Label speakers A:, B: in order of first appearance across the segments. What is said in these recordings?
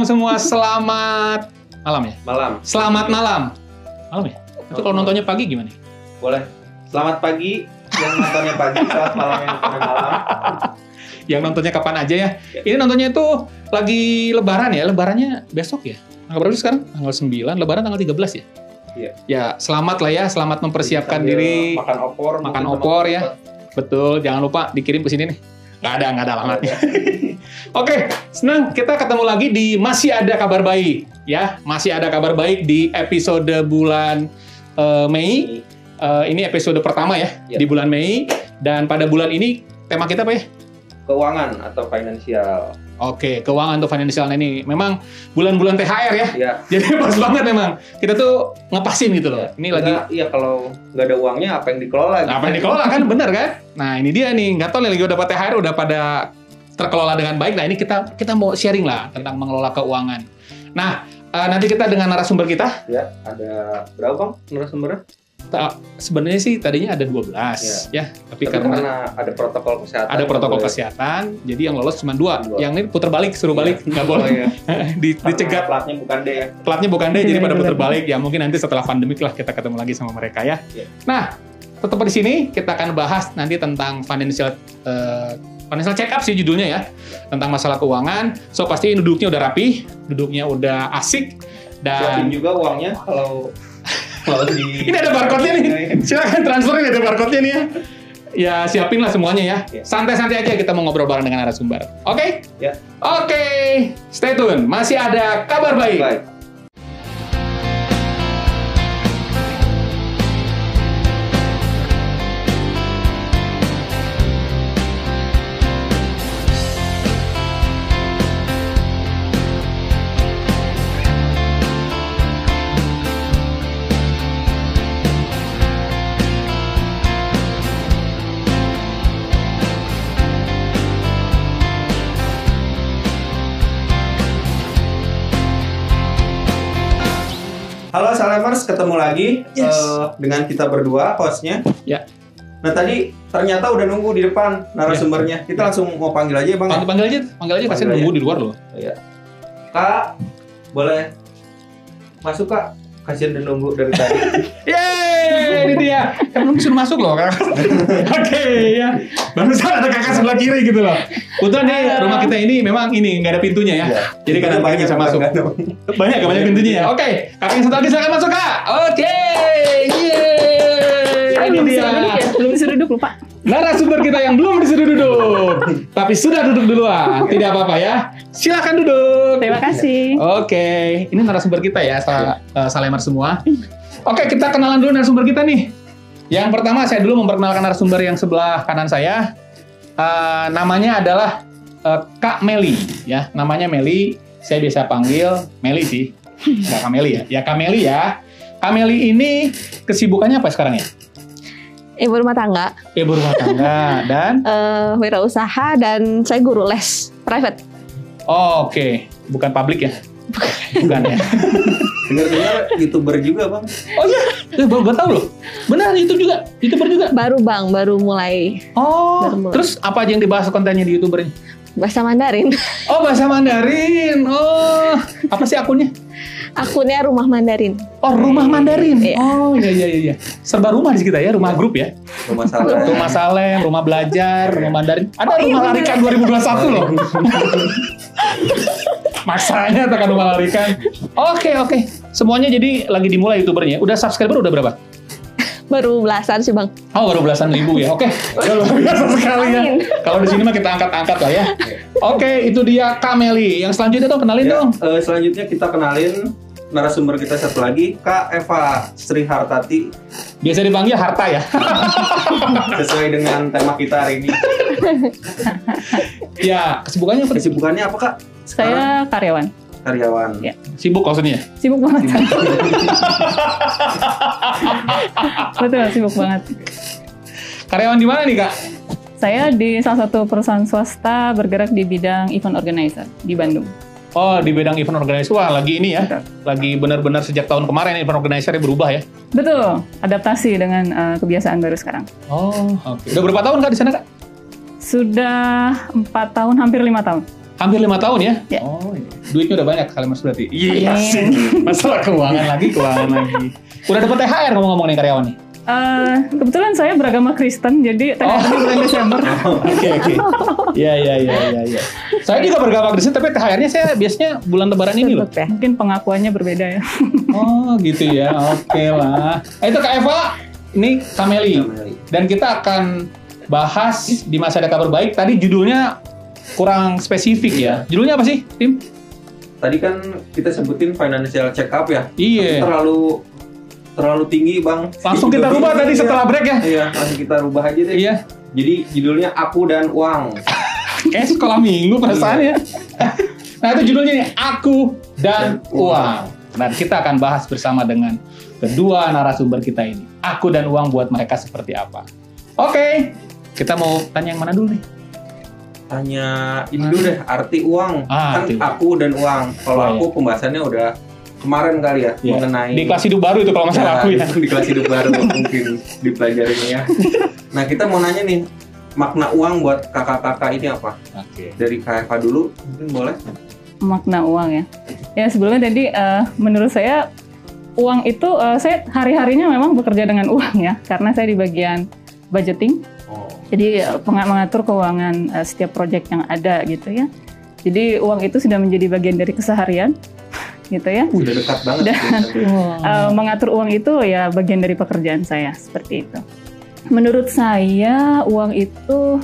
A: Shalom semua, selamat malam ya?
B: Malam.
A: Selamat malam. Malam ya? Itu kalau nontonnya pagi gimana?
B: Boleh. Selamat pagi yang nontonnya pagi, selamat malam yang nontonnya malam.
A: Yang nontonnya kapan aja ya? Ini nontonnya itu lagi lebaran ya, lebarannya besok ya? Tanggal berapa sih sekarang? Tanggal 9, lebaran tanggal 13 ya?
B: Iya.
A: Ya, selamat lah ya, selamat mempersiapkan
B: Sambil
A: diri.
B: Makan opor.
A: Makan opor ya. Betul, jangan lupa dikirim ke sini nih. Nggak ada, nggak ada alamatnya. Oke, senang kita ketemu lagi di Masih Ada Kabar Baik. Ya, masih ada kabar baik di episode bulan eh, Mei. Eh, ini episode pertama ya,
B: Ya.
A: di bulan Mei. Dan pada bulan ini tema kita apa ya?
B: Keuangan atau finansial.
A: Oke, keuangan atau financial Nah, ini. Memang bulan-bulan THR ya.
B: Ya.
A: Jadi pas banget memang. Kita tuh ngepasin gitu loh. Ini lagi
B: Nggak- Iya kalau nggak ada uangnya apa yang dikelola?
A: Nah, apa yang dikelola kan bener kan? Nah ini dia nih, nggak tahu nih lagi udah dapat THR udah pada terkelola dengan baik. Nah ini kita kita mau sharing lah tentang mengelola keuangan. Nah eh, nanti kita dengan narasumber kita,
B: Ya. Ada berapa bang narasumbernya?
A: Ta- sebenarnya sih tadinya ada 12 ya, tapi,
B: Tapi
A: karena,
B: karena ada protokol kesehatan.
A: ada protokol
B: nggak boleh.
A: kesehatan, jadi yang lolos cuma dua.
B: Dua.
A: Yang ini puter balik, suruh balik, nggak
B: Oh,
A: boleh.
B: iya.
A: Di,
B: Karena
A: dicegat,
B: Platnya bukan D ya.
A: platnya bukan deh, jadi
C: Iya,
A: pada
C: bener.
A: puter balik. Ya mungkin nanti setelah pandemik lah kita ketemu lagi sama mereka ya.
B: Iya.
A: Nah, tetap di sini kita akan bahas nanti tentang financial eh, financial check up sih judulnya ya tentang masalah keuangan. So pasti duduknya udah rapi, duduknya udah asik
B: Siapin
A: dan
B: juga uangnya kalau
A: ini ada barcode-nya nih. Silakan transferin ada barcode-nya nih ya. Ya siapin lah semuanya ya.
B: Iya.
A: Santai-santai aja kita mau ngobrol bareng dengan narasumber. Oke?
B: Ya.
A: Oke, stay tune. Masih ada kabar baik.
B: Baik. Ketemu lagi
A: Yes.
B: eh, dengan kita berdua hostnya.
A: Ya.
B: Nah tadi ternyata udah nunggu di depan narasumbernya. Kita langsung mau panggil aja ya bang.
A: Panggil, panggil aja, panggil aja.
B: Panggil
A: nunggu di luar loh.
B: Iya. Kak, boleh masuk kak? Kasian udah nunggu dari tadi.
A: Yeay, ini dia. Kan belum disuruh masuk loh, kakak. Oke, ya. Barusan ada kakak sebelah kiri gitu loh. Kebetulan nih, rumah kita ini memang ini nggak ada pintunya ya.
B: Iya.
A: Jadi kadang banyak bisa masuk. Banyak, gak banyak pintunya ya. Oke, kakak yang satu lagi silakan masuk kak. Oke, yeay.
C: Ini
A: dia.
C: Belum disuruh duduk lupa.
A: Narasumber kita yang belum disuruh duduk, tapi sudah duduk duluan. Tidak apa-apa ya. Silakan duduk.
C: Terima kasih.
A: Oke, ini narasumber kita ya, sa eh, Salemar semua. Oke, kita kenalan dulu narasumber kita nih. Yang pertama saya dulu memperkenalkan narasumber yang sebelah kanan saya. Eh, namanya adalah eh, Kak Meli, ya. Namanya Meli. Saya biasa panggil Meli sih, Kak Meli ya. Ya Kak Meli ya. Kak Meli ini kesibukannya apa sekarang ya?
C: Ibu rumah tangga,
A: Ibu rumah tangga dan
C: eh wirausaha dan saya guru les private.
A: oh, oke, bukan publik ya? Bukan ya.
B: Dengar-dengar youtuber juga bang.
A: Oh iya, eh, baru, baru tahu loh. Benar, itu juga, youtuber juga.
C: Baru bang, baru mulai
A: Oh,
C: Baru mulai.
A: terus apa aja yang dibahas kontennya di youtubernya?
C: bahasa Mandarin.
A: Oh, bahasa Mandarin. Oh, apa sih akunnya?
C: Akunnya rumah Mandarin.
A: Oh, rumah Mandarin.
C: Iya.
A: Oh, iya iya iya. Serba rumah di kita ya, rumah grup ya.
B: Rumah salah.
A: Rumah Salem, rumah belajar, rumah Mandarin. Ada rumah larikan 2021 loh. Masanya tekan rumah larikan. Oke, oke. Semuanya jadi lagi dimulai youtubernya. Udah subscriber udah berapa?
C: Baru belasan sih bang.
A: Oh, baru belasan ribu ya. Oke. Udah luar biasa sekali ya. Kalau di sini mah kita angkat-angkat lah ya. Oke, itu dia Kameli. Yang selanjutnya dong kenalin
B: Ya,
A: dong.
B: eh, selanjutnya kita kenalin narasumber kita satu lagi, Kak Eva Sri Hartati,
A: Biasa dipanggil Harta ya.
B: sesuai dengan tema kita hari ini.
A: ya, kesibukannya apa?
B: Kesibukannya apa Kak?
C: Saya karyawan.
B: Karyawan.
C: Ya.
A: Sibuk maksudnya?
C: Sibuk banget. Betul, sibuk banget.
A: Karyawan di mana nih, Kak?
C: Saya di salah satu perusahaan swasta bergerak di bidang event organizer di Bandung.
A: Oh, di bidang event organizer. Wah, lagi ini ya. Lagi benar-benar sejak tahun kemarin event organizer berubah ya.
C: Betul, adaptasi dengan eh, kebiasaan baru sekarang.
A: Oh, oke. Udah berapa tahun Kak di sana, Kak?
C: Sudah empat tahun, hampir lima tahun.
A: Hampir lima tahun ya?
C: Ya.
A: Oh, iya. duitnya udah banyak kali mas berarti. Iya
C: Amin.
A: sih. Masalah keuangan lagi, keuangan lagi. Udah dapat THR ngomong-ngomong nih karyawan nih.
C: Eh, kebetulan saya beragama Kristen, jadi THR-nya bulan Desember.
A: Oke oke. Iya iya iya iya. iya. Saya juga beragama Kristen tapi THR-nya saya biasanya bulan Lebaran ini loh.
C: ya. Mungkin pengakuannya berbeda ya.
A: Oh gitu ya. Oke lah. Eh, Itu Kak Eva, ini Kameli.
B: Kameli.
A: Dan kita akan bahas di masa ada kabar baik. Tadi judulnya kurang spesifik ya. Judulnya apa sih, Tim?
B: Tadi kan kita sebutin financial check up ya.
A: Iya.
B: Terlalu terlalu tinggi bang.
A: Langsung kita rubah tadi
B: ya.
A: setelah break ya.
B: Iya, langsung kita rubah aja deh.
A: Iya.
B: Jadi judulnya aku dan uang.
A: Kayak sekolah minggu perasaannya. nah itu judulnya nih, Aku dan
B: Dan
A: Uang. Dan kita akan bahas bersama dengan kedua narasumber kita ini. Aku dan uang buat mereka seperti apa? Oke, kita mau tanya yang mana dulu nih?
B: Tanya ini dulu deh arti uang.
A: Ah,
B: kan
A: arti
B: aku dan uang. Kalau
A: Oh,
B: aku pembahasannya udah kemarin kali ya
A: Iya.
B: mengenai
A: Di kelas hidup baru itu kalau masalah aku ya.
B: di kelas hidup baru mungkin dipelajarin ya. Nah kita mau nanya nih makna uang buat kakak-kakak ini apa?
A: Oke.
B: Dari Kak Eva dulu mungkin boleh?
C: Makna uang ya. Ya sebelumnya tadi eh, menurut saya uang itu eh, saya hari-harinya memang bekerja dengan uang ya, karena saya di bagian budgeting. Jadi eh, mengatur keuangan eh, setiap proyek yang ada gitu ya. Jadi uang itu sudah menjadi bagian dari keseharian gitu ya.
B: Udah dekat banget.
C: Dan-
B: biasanya.
C: Eh, mengatur uang itu ya bagian dari pekerjaan saya seperti itu. Menurut saya uang itu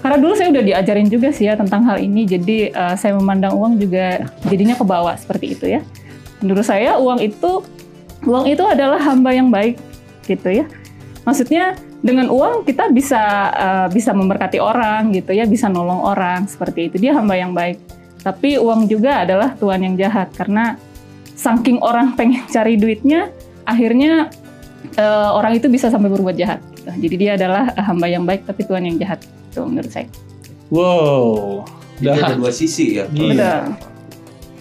C: karena dulu saya udah diajarin juga sih ya tentang hal ini, jadi eh, saya memandang uang juga jadinya ke bawah seperti itu ya. Menurut saya uang itu uang itu adalah hamba yang baik gitu ya. Maksudnya dengan uang kita bisa eh, bisa memberkati orang gitu ya, bisa nolong orang seperti itu. Dia hamba yang baik. Tapi uang juga adalah tuan yang jahat karena saking orang pengen cari duitnya, akhirnya eh, orang itu bisa sampai berbuat jahat. gitu. Jadi dia adalah hamba yang baik tapi tuan yang jahat. Itu menurut saya.
A: Wow.
B: Jadi ada
A: Udah,
B: dua sisi ya.
A: Iya.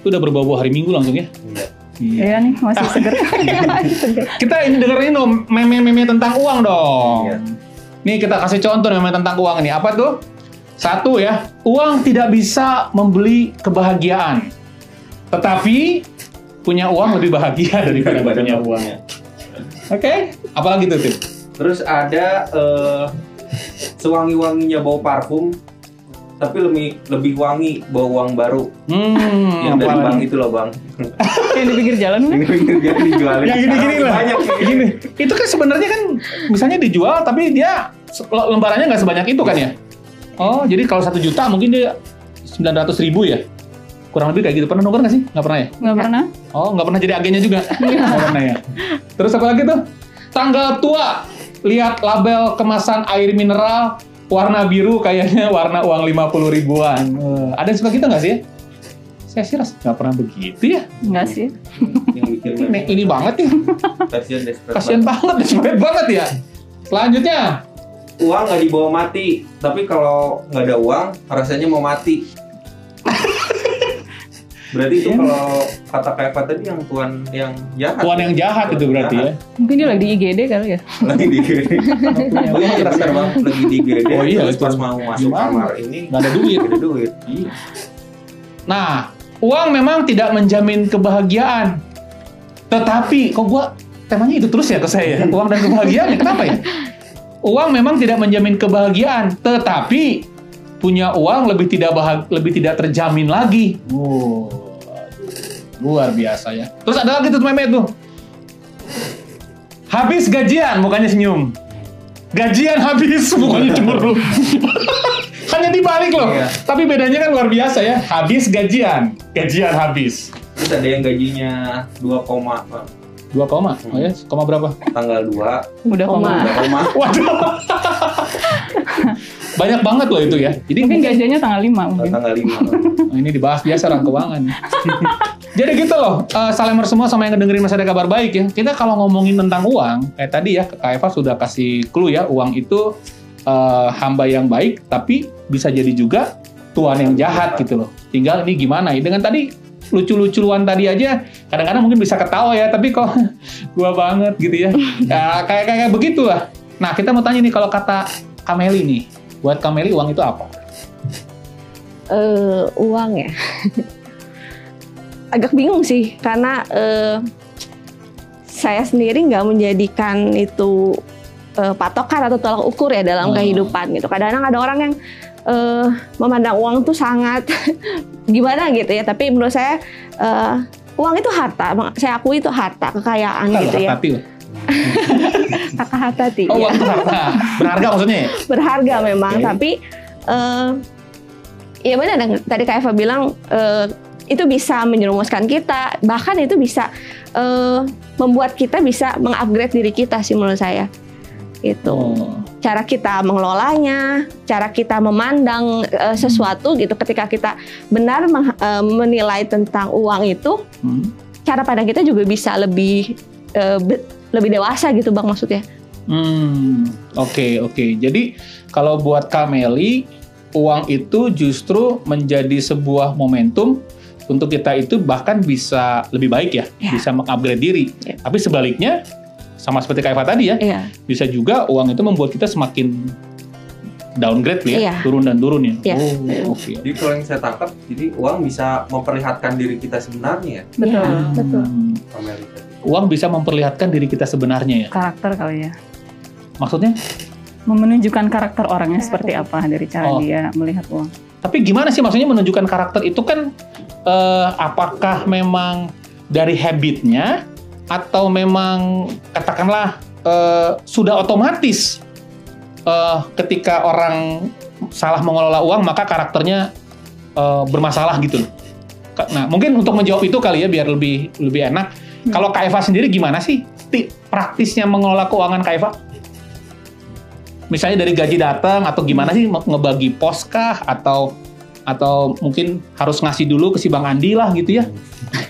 A: Itu udah berbau hari Minggu langsung ya.
B: Iya.
A: Iya.
C: Iya nih masih seger. Masih seger.
A: Kita ini dengerin dong meme-meme tentang uang dong.
B: Iya.
A: Nih kita kasih contoh meme tentang uang ini. Apa tuh? Satu ya, uang tidak bisa membeli kebahagiaan. Tetapi punya uang lebih bahagia daripada punya
B: nggak
A: uang.
B: punya.
A: Oke, apalagi tuh Tim?
B: Terus ada eh, sewangi-wanginya bau parfum, tapi lebih lebih wangi bau uang baru
A: Hmm,
B: yang dari bank itu loh bang.
C: Yang di pinggir jalan kan?
B: Ini jadi dijualin.
A: yang gini-gini lah.
B: Banyak
A: Gini. Itu kan sebenarnya kan misalnya dijual tapi dia lembarannya nggak sebanyak itu kan ya? Oh, jadi kalau satu juta mungkin dia 900 ribu ya? Kurang lebih kayak gitu. Pernah nuker nggak sih? Nggak pernah ya?
C: Nggak pernah.
A: Oh, nggak pernah jadi agennya juga? Nggak pernah ya. Terus apa lagi tuh? Tanggal tua. Lihat label kemasan air mineral warna biru kayaknya warna uang 50 ribuan. Eh, ada yang suka gitu nggak sih? Saya sih ras nggak pernah begitu ya.
C: Enggak sih.
B: yang bikin
A: Ini, ini banget ya.
B: kasihan desperate
A: Kasian banget, desperate banget ya. Selanjutnya,
B: uang nggak dibawa mati tapi kalau nggak ada uang rasanya mau mati berarti itu
A: Iya.
B: kalau kata kayak apa tadi yang tuan yang jahat
A: tuan yang jahat itu berarti ya.
C: Mungkin dia lagi di IGD kali ya.
B: lagi di GD Lagi ngerasa bang lagi di GD
A: Oh iya,
B: terus
A: itu.
B: pas mau masuk kamar ini
A: Nggak ada duit.
B: nggak ada duit
A: Nah, uang memang tidak menjamin kebahagiaan. Tetapi, kok gua temanya itu terus ya ke saya? Uang dan kebahagiaan, ya? kenapa ya? Uang memang tidak menjamin kebahagiaan, tetapi punya uang lebih tidak bahag- lebih tidak terjamin lagi. Wow, luar biasa ya. Terus ada lagi tuh meme tuh. Habis gajian, mukanya senyum. Gajian habis, mukanya cemberut. Hanya dibalik loh.
B: Iya.
A: Tapi bedanya kan luar biasa ya. Habis gajian, gajian habis.
B: terus ada yang gajinya 2 koma Bang.
A: Dua koma, oh ya, koma berapa?
B: tanggal 2
C: Udah koma.
B: 2 koma
A: Waduh. Banyak banget loh itu ya. Jadi
C: Mungkin gajiannya tanggal 5 mungkin.
B: tanggal 5
A: Nah, ini dibahas biasa orang keuangan. Jadi gitu loh, uh, Salemer semua sama yang ngedengerin masa ada kabar baik ya. Kita kalau ngomongin tentang uang, kayak tadi ya, Kak Eva sudah kasih clue ya, uang itu uh, hamba yang baik, tapi bisa jadi juga tuan yang jahat gitu loh. Tinggal ini gimana ya, dengan tadi lucu-lucuan tadi aja, kadang-kadang mungkin bisa ketawa ya, tapi kok gua banget gitu ya. Ya, kayak kayak begitulah. Nah, kita mau tanya nih kalau kata Kameli nih, Buat Kameli uang itu apa?
D: Eh, uang ya. Agak bingung sih karena eh, saya sendiri nggak menjadikan itu eh, patokan atau tolak ukur ya dalam
A: Oh.
D: kehidupan gitu. Kadang-kadang ada orang yang eh, memandang uang tuh sangat gimana gitu ya. Tapi menurut saya eh, uang itu harta. Saya akui itu harta, kekayaan gitu ya.
A: hati
D: Kakak hati.
A: Oh,
D: ya.
A: Berharga maksudnya ya?
D: berharga memang
A: Oke.
D: tapi eh ya benar tadi Kak Eva bilang eh, itu bisa menjerumuskan kita bahkan itu bisa eh, membuat kita bisa mengupgrade diri kita sih menurut saya itu
A: Oh.
D: cara kita mengelolanya cara kita memandang eh, sesuatu gitu ketika kita benar eh, menilai tentang uang itu
A: Hmm.
D: cara pandang kita juga bisa lebih lebih dewasa gitu bang maksudnya
A: Hmm, oke oke. Jadi kalau buat Kameli, uang itu justru menjadi sebuah momentum untuk kita itu bahkan bisa lebih baik ya,
D: Ya.
A: bisa mengupgrade diri.
D: Ya.
A: Tapi sebaliknya, sama seperti Kak Eva tadi ya,
D: iya
A: bisa juga uang itu membuat kita semakin downgrade ya,
D: Iya.
A: turun dan turun ya.
D: Iya.
A: Oh, oke.
B: Jadi kalau yang saya tangkap, jadi uang bisa memperlihatkan diri kita sebenarnya ya,
C: Betul.
D: Iya, betul
A: Hmm,
B: Amerika.
A: Uang bisa memperlihatkan diri kita sebenarnya ya.
C: Karakter kali ya.
A: Maksudnya?
C: Menunjukkan karakter orangnya seperti apa dari cara
A: Oh.
C: dia melihat uang.
A: Tapi gimana sih maksudnya menunjukkan karakter itu kan eh, apakah memang dari habitnya atau memang katakanlah eh, sudah otomatis eh, ketika orang salah mengelola uang maka karakternya eh, bermasalah gitu loh. Nah mungkin untuk menjawab itu kali ya biar lebih lebih enak.
C: Hmm.
A: Kalau Kak Eva sendiri gimana sih ti- praktisnya mengelola keuangan Kak Eva? Misalnya dari gaji datang atau gimana sih nge- ngebagi pos kah atau atau mungkin harus ngasih dulu ke si Bang Andi lah gitu ya.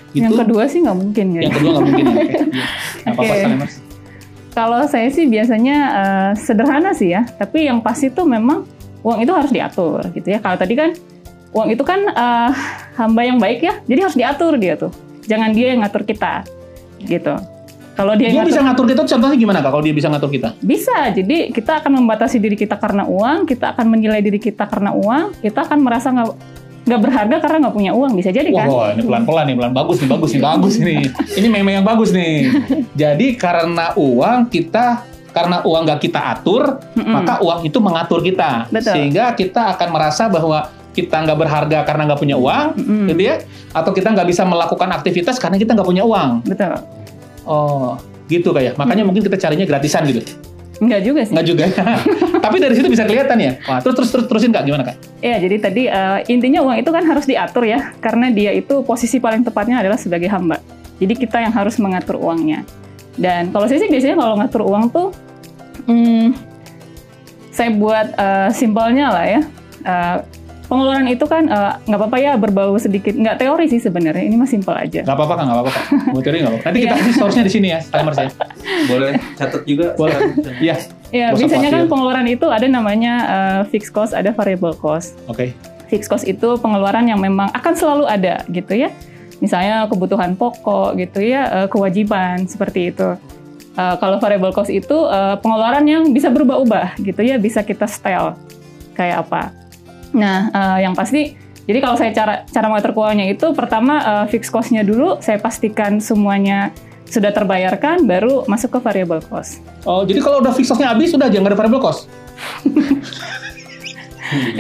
A: Gitu.
C: Yang kedua sih nggak mungkin ya.
A: Yang kedua nggak mungkin ya. Oke. Iya. Apa-apa. Salemers.
C: Kalau saya sih biasanya eh, sederhana sih ya, tapi yang pasti itu memang uang itu harus diatur gitu ya. Kalau tadi kan uang itu kan eh, hamba yang baik ya, jadi harus diatur dia tuh. Jangan dia yang ngatur kita gitu. Kalau dia,
A: Dia
C: yang
A: bisa
C: ngatur,
A: ngatur kita contohnya gimana Kak kalau dia bisa ngatur kita?
C: bisa. Jadi kita akan membatasi diri kita karena uang, kita akan menilai diri kita karena uang, kita akan merasa nggak nggak berharga karena nggak punya uang bisa jadi kan?
A: wah, ini pelan-pelan nih, pelan bagus nih, bagus nih, bagus nih. Ini meme yang bagus nih. Jadi karena uang kita karena uang nggak kita atur,
C: Mm-mm.
A: maka uang itu mengatur kita.
C: Betul.
A: Sehingga kita akan merasa bahwa kita nggak berharga karena nggak punya uang,
C: Mm-mm.
A: gitu ya? Atau kita nggak bisa melakukan aktivitas karena kita nggak punya uang.
C: Betul.
A: Oh, gitu kayak. Makanya mungkin kita carinya gratisan gitu.
C: Enggak juga sih.
A: Nggak juga. Tapi dari situ bisa kelihatan ya. Wah, terus terus terus terusin kak gimana kak?
C: Iya, jadi tadi eh, intinya uang itu kan harus diatur ya, karena dia itu posisi paling tepatnya adalah sebagai hamba. Jadi kita yang harus mengatur uangnya. Dan kalau saya sih biasanya kalau ngatur uang tuh, hmm, saya buat eh, simpelnya lah ya. Eh, pengeluaran itu kan eh, nggak apa-apa ya berbau sedikit, nggak teori sih sebenarnya. Ini mah simpel aja.
A: Nggak apa-apa kak, nggak apa-apa. Mau teori nggak apa-apa. Nanti kita
C: Iya.
A: kasih source-nya di sini ya, timer saya.
B: Boleh catat juga.
A: Boleh. Iya,
C: Ya, biasanya kan pengeluaran itu ada namanya eh, fixed cost, ada variable cost.
A: oke.
C: fixed cost itu pengeluaran yang memang akan selalu ada gitu ya. Misalnya kebutuhan pokok gitu ya, eh, kewajiban seperti itu. Eh, kalau variable cost itu eh, pengeluaran yang bisa berubah-ubah gitu ya, bisa kita style kayak apa. Nah, eh, yang pasti jadi kalau saya cara cara mengatur keuangannya itu pertama eh, fixed cost-nya dulu saya pastikan semuanya sudah terbayarkan baru masuk ke variable cost.
A: Oh, jadi kalau udah fixed cost-nya habis, sudah jangan ada variable cost.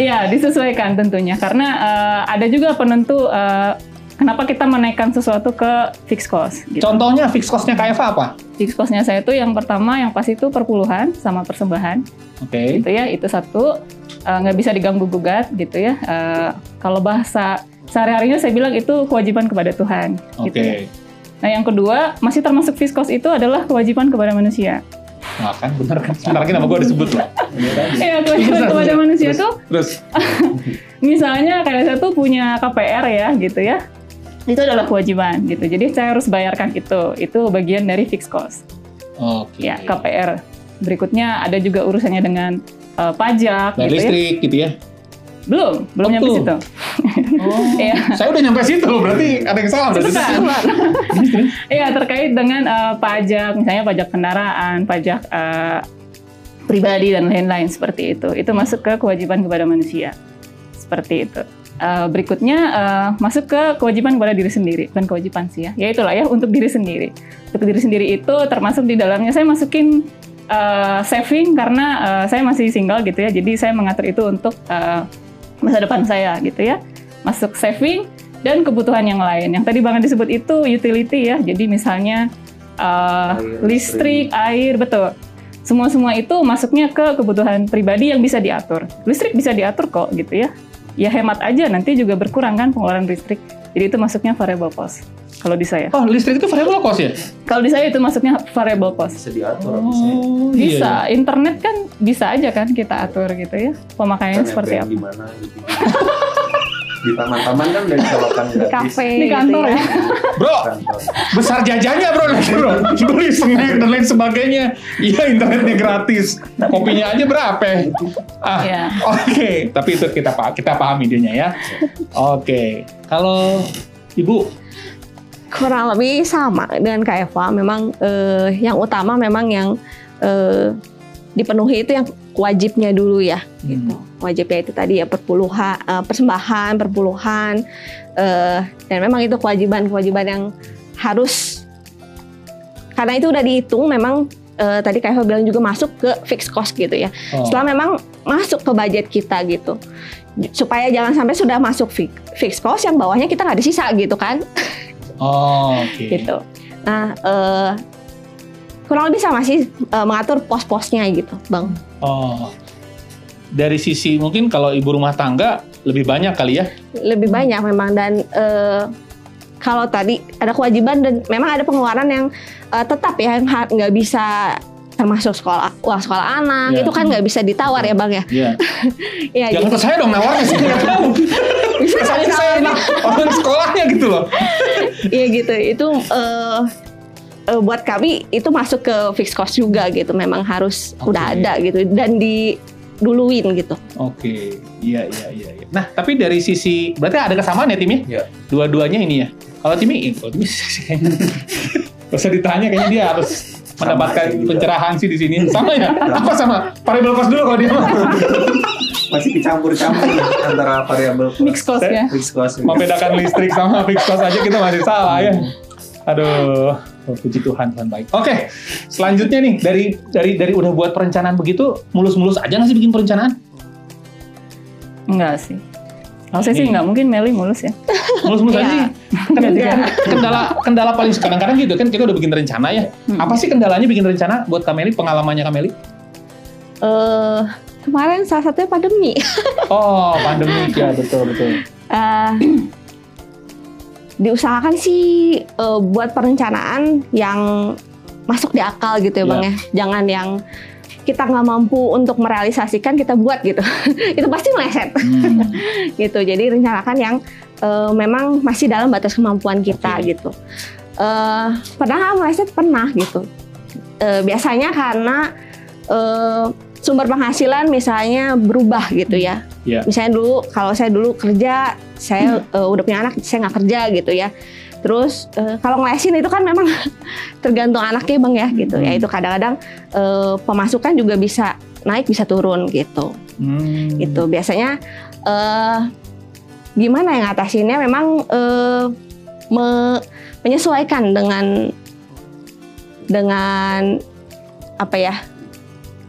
C: Iya, disesuaikan tentunya karena eh, ada juga penentu eh, kenapa kita menaikkan sesuatu ke fixed cost. Gitu.
A: Contohnya fixed cost-nya Kak Eva apa?
C: Fixed cost-nya saya itu yang pertama yang pasti itu perpuluhan sama persembahan,
A: Oke.
C: gitu ya. Itu satu eh, nggak bisa diganggu gugat, gitu ya. Eh, kalau bahasa sehari-harinya saya bilang itu kewajiban kepada Tuhan,
A: Oke.
C: gitu ya. Nah yang kedua masih termasuk fixed cost itu adalah kewajiban kepada manusia.
A: Nah, kan bener kan. Sebentar lagi nama gue disebut loh.
C: Iya kewajiban
A: Terus,
C: kepada
A: terus,
C: manusia
A: terus,
C: tuh
A: Terus,
C: misalnya kayak saya tuh punya KPR ya gitu ya itu adalah kewajiban gitu jadi saya harus bayarkan itu itu bagian dari fixed cost
A: oke.
C: ya KPR berikutnya ada juga urusannya dengan eh, pajak
A: Bayar
C: gitu ya
A: listrik gitu ya.
C: belum belum
A: Oh,
C: nyampe
A: tuh.
C: situ
A: Oh,
C: Iya.
A: saya udah nyampe situ berarti ada yang salah. berarti.
C: Iya terkait dengan eh, pajak misalnya pajak kendaraan pajak eh, pribadi dan lain-lain seperti itu. Itu masuk ke kewajiban kepada manusia. Seperti itu. Uh, berikutnya uh, masuk ke kewajiban kepada diri sendiri, bukan kewajiban sih ya. Ya itulah ya untuk diri sendiri. Untuk diri sendiri itu termasuk di dalamnya saya masukin uh, saving karena uh, saya masih single gitu ya. Jadi saya mengatur itu untuk uh, masa depan saya gitu ya. Masuk saving dan kebutuhan yang lain. Yang tadi banget disebut itu utility ya. Jadi misalnya uh,
B: Air,
C: listrik, air, betul. Semua-semua itu masuknya ke kebutuhan pribadi yang bisa diatur. Listrik bisa diatur kok gitu ya. Ya hemat aja nanti juga berkurang kan pengeluaran listrik. Jadi itu masuknya variable cost. Kalau di saya.
A: Oh, listrik itu variable cost ya?
C: Kalau di saya itu masuknya variable cost.
B: bisa diatur bisa
A: Oh,
C: Bisa,
A: iya.
C: internet kan bisa aja kan kita atur gitu ya. Pemakaiannya seperti apa.
B: di mana gitu. di taman-taman kan udah disolokan
D: di
B: gratis
D: kafe
C: Di kantor
D: gitu
C: ya.
A: Bro,
B: kantor
A: besar jajannya bro, nanti bro. Beli snack dan lain sebagainya. Iya, internetnya gratis. Kopinya aja berapa? Ah,
C: Iya.
A: oke. Tapi itu kita kita pahami idenya ya. Oke. Kalau ibu,
D: kurang lebih sama dengan Kak Eva. Memang eh, yang utama memang yang eh, dipenuhi itu yang wajibnya dulu ya. Gitu. Wajibnya itu tadi ya perpuluhan, eh, persembahan, perpuluhan, eh, dan memang itu kewajiban-kewajiban yang harus karena itu udah dihitung memang eh, tadi Kak Eva bilang juga masuk ke fixed cost gitu ya.
A: oh,
D: Setelah memang masuk ke budget kita gitu. Supaya jangan sampai sudah masuk fi- fixed cost yang bawahnya kita nggak ada sisa gitu kan
A: oh, oke.
D: gitu. Nah, eh, kurang lebih sama sih eh, mengatur pos-posnya gitu, Bang.
A: Oh, dari sisi mungkin kalau ibu rumah tangga lebih banyak kali ya.
D: Lebih banyak memang dan eh, kalau tadi ada kewajiban dan memang ada pengeluaran yang eh, tetap ya yang nggak bisa termasuk sekolah uang sekolah anak
A: Ya.
D: itu kan nggak bisa ditawar ya bang ya
A: Iya.
D: ya
A: Jangan ke saya dong nawarnya saya nggak tahu.
D: bisa
A: Saya orang sekolahnya gitu loh.
D: Iya gitu itu eh, eh, buat kami itu masuk ke fixed cost juga gitu memang harus
A: Oke.
D: udah ada gitu dan diduluin gitu
A: Oke, iya iya iya. iya. Nah, tapi dari sisi berarti ada kesamaan ya Timi?
B: Iya.
A: Dua-duanya ini ya. Kalau Timi, kalau Timi kayaknya Gak usah ditanya kayaknya dia harus
B: Sama
A: mendapatkan pencerahan sih di sini. Sama ya? Apa sama? Variable cost dulu kalau dia mah.
B: masih dicampur-campur antara variabel
C: Mix cost ya.
B: fixed cost
A: Membedakan listrik sama fixed cost aja kita masih salah ya. Aduh, oh, puji Tuhan Tuhan baik. Oke, selanjutnya nih dari dari dari udah buat perencanaan begitu mulus-mulus aja nggak sih bikin perencanaan?
C: Enggak sih. Kalau saya sih nggak mungkin Meli mulus ya.
A: Mulus-mulus aja
D: Iya.
A: sih. Kan- kan kendala kendala paling kadang-kadang gitu kan kita udah bikin rencana ya.
C: Hmm.
A: Apa sih kendalanya bikin rencana buat Kameli? Pengalamannya Kameli?
D: eh kemarin salah satunya pandemi
A: Oh, pandemi ya betul betul.
D: Eh, diusahakan sih eh, buat perencanaan yang masuk di akal gitu ya
A: Iya.
D: bang ya. Jangan yang kita nggak mampu untuk merealisasikan kita buat gitu. Itu pasti meleset.
A: Hmm.
D: gitu. Jadi rencanakan yang eh, memang masih dalam batas kemampuan kita
A: Oke.
D: gitu. Eh, pernah meleset? Pernah gitu. Eh, biasanya karena eh, sumber penghasilan misalnya berubah gitu ya.
A: Iya.
D: misalnya dulu kalau saya dulu kerja saya eh, udah punya anak saya nggak kerja gitu ya. Terus eh, kalau ngelesin itu kan memang tergantung anaknya bang ya gitu. Ya
A: Hmm.
D: itu kadang-kadang eh, pemasukan juga bisa naik bisa turun gitu.
A: Hmm.
D: itu biasanya eh gimana yang ngatasinnya? Memang eh, me- menyesuaikan dengan dengan apa ya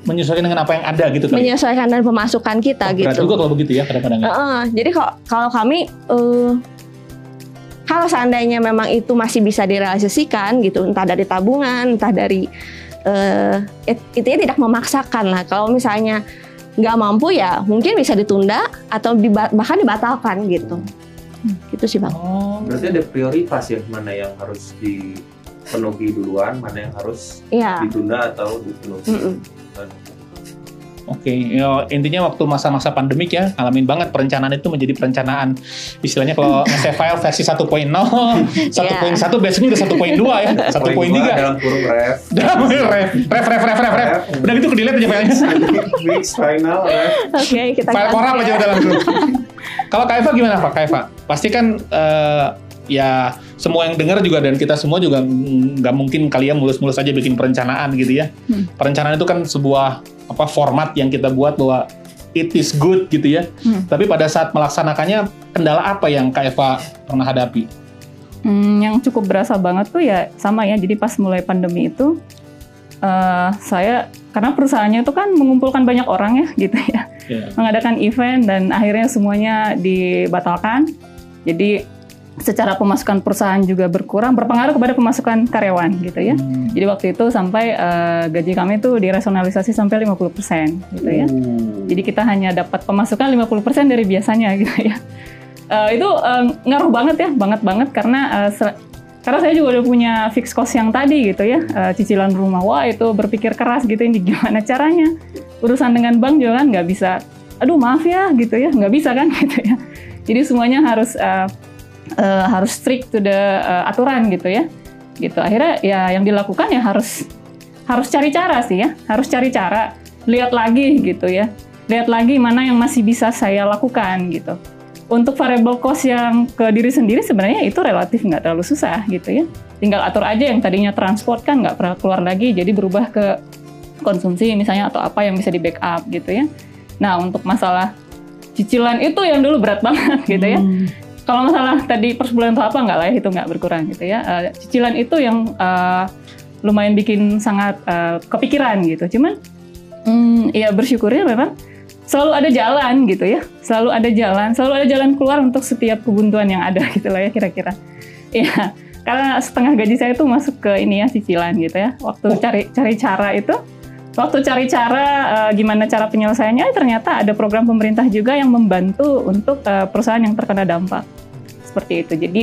A: Menyesuaikan dengan apa yang ada gitu kali.
D: menyesuaikan dengan pemasukan kita
A: Oh,
D: gitu
A: juga kalau begitu ya kadang-kadang. ya.
D: Heeh, jadi kalau kalau kami eh, kalau seandainya memang itu masih bisa direalisasikan gitu entah dari tabungan entah dari eh it- intinya tidak memaksakan lah kalau misalnya nggak mampu ya mungkin bisa ditunda atau diba- bahkan dibatalkan gitu gitu sih bang
A: Oh.
B: berarti ada prioritas ya mana yang harus dipenuhi duluan mana yang harus
D: Iya
B: ditunda atau dipenuhi
D: Mm-mm.
A: Oke, ya, intinya waktu masa-masa pandemik ya, ngalamin banget perencanaan itu menjadi perencanaan. Istilahnya kalau nge file versi 1.0, 1.1 besoknya udah 1.2 ya, 1.3.
B: dalam kurung ref
A: ref, ref, ref, ref, ref, ref. Udah gitu ke delete aja filenya.
B: mix final ref
D: oke kita
A: File
D: ganti
A: korap
D: ya.
A: aja udah langsung. Kalau Kak Eva gimana Pak? Kak Eva? Pasti kan eh, ya semua yang dengar juga dan kita semua juga nggak mungkin kalian mulus-mulus aja bikin perencanaan gitu ya.
C: Hmm.
A: Perencanaan itu kan sebuah apa format yang kita buat bahwa it is good gitu ya.
C: Hmm.
A: Tapi pada saat melaksanakannya kendala apa yang Kak Eva pernah hadapi?
C: Hmm, yang cukup berasa banget tuh ya sama ya. Jadi pas mulai pandemi itu eh, saya karena perusahaannya itu kan mengumpulkan banyak orang ya gitu ya.
A: Ya.
C: mengadakan event dan akhirnya semuanya dibatalkan. Jadi secara pemasukan perusahaan juga berkurang, berpengaruh kepada pemasukan karyawan gitu ya.
A: Hmm.
C: Jadi waktu itu sampai eh, gaji kami itu dirasionalisasi sampai 50% gitu ya.
A: Uh.
C: Jadi kita hanya dapat pemasukan 50% dari biasanya gitu ya. Eh, itu eh, ngaruh banget ya, banget banget karena se- karena saya juga udah punya fixed cost yang tadi gitu ya, Eh, cicilan rumah. Wah itu berpikir keras gitu ini gimana caranya. Urusan dengan bank juga kan nggak bisa. Aduh maaf ya gitu ya, nggak bisa kan gitu ya. Jadi semuanya harus eh, eh, harus strict to the eh, aturan gitu ya. Gitu. Akhirnya ya yang dilakukan ya harus harus cari cara sih ya, harus cari cara. Lihat lagi gitu ya. Lihat lagi mana yang masih bisa saya lakukan gitu. Untuk variable cost yang ke diri sendiri sebenarnya itu relatif nggak terlalu susah gitu ya. Tinggal atur aja yang tadinya transport kan nggak pernah keluar lagi, jadi berubah ke konsumsi misalnya atau apa yang bisa di backup gitu ya. Nah untuk masalah cicilan itu yang dulu berat banget gitu ya.
A: Hmm.
C: Kalau masalah tadi per sebulan atau apa nggak lah ya, itu nggak berkurang gitu ya. Eh, cicilan itu yang eh, lumayan bikin sangat eh, kepikiran gitu. Cuman hmm, ya bersyukurnya memang selalu ada jalan gitu ya. Selalu ada jalan, selalu ada jalan keluar untuk setiap kebuntuan yang ada gitu lah ya kira-kira. Iya. Karena setengah gaji saya tuh masuk ke ini ya cicilan gitu ya. Waktu cari cari cara itu Waktu cari cara eh, gimana cara penyelesaiannya, ternyata ada program pemerintah juga yang membantu untuk eh, perusahaan yang terkena dampak seperti itu. Jadi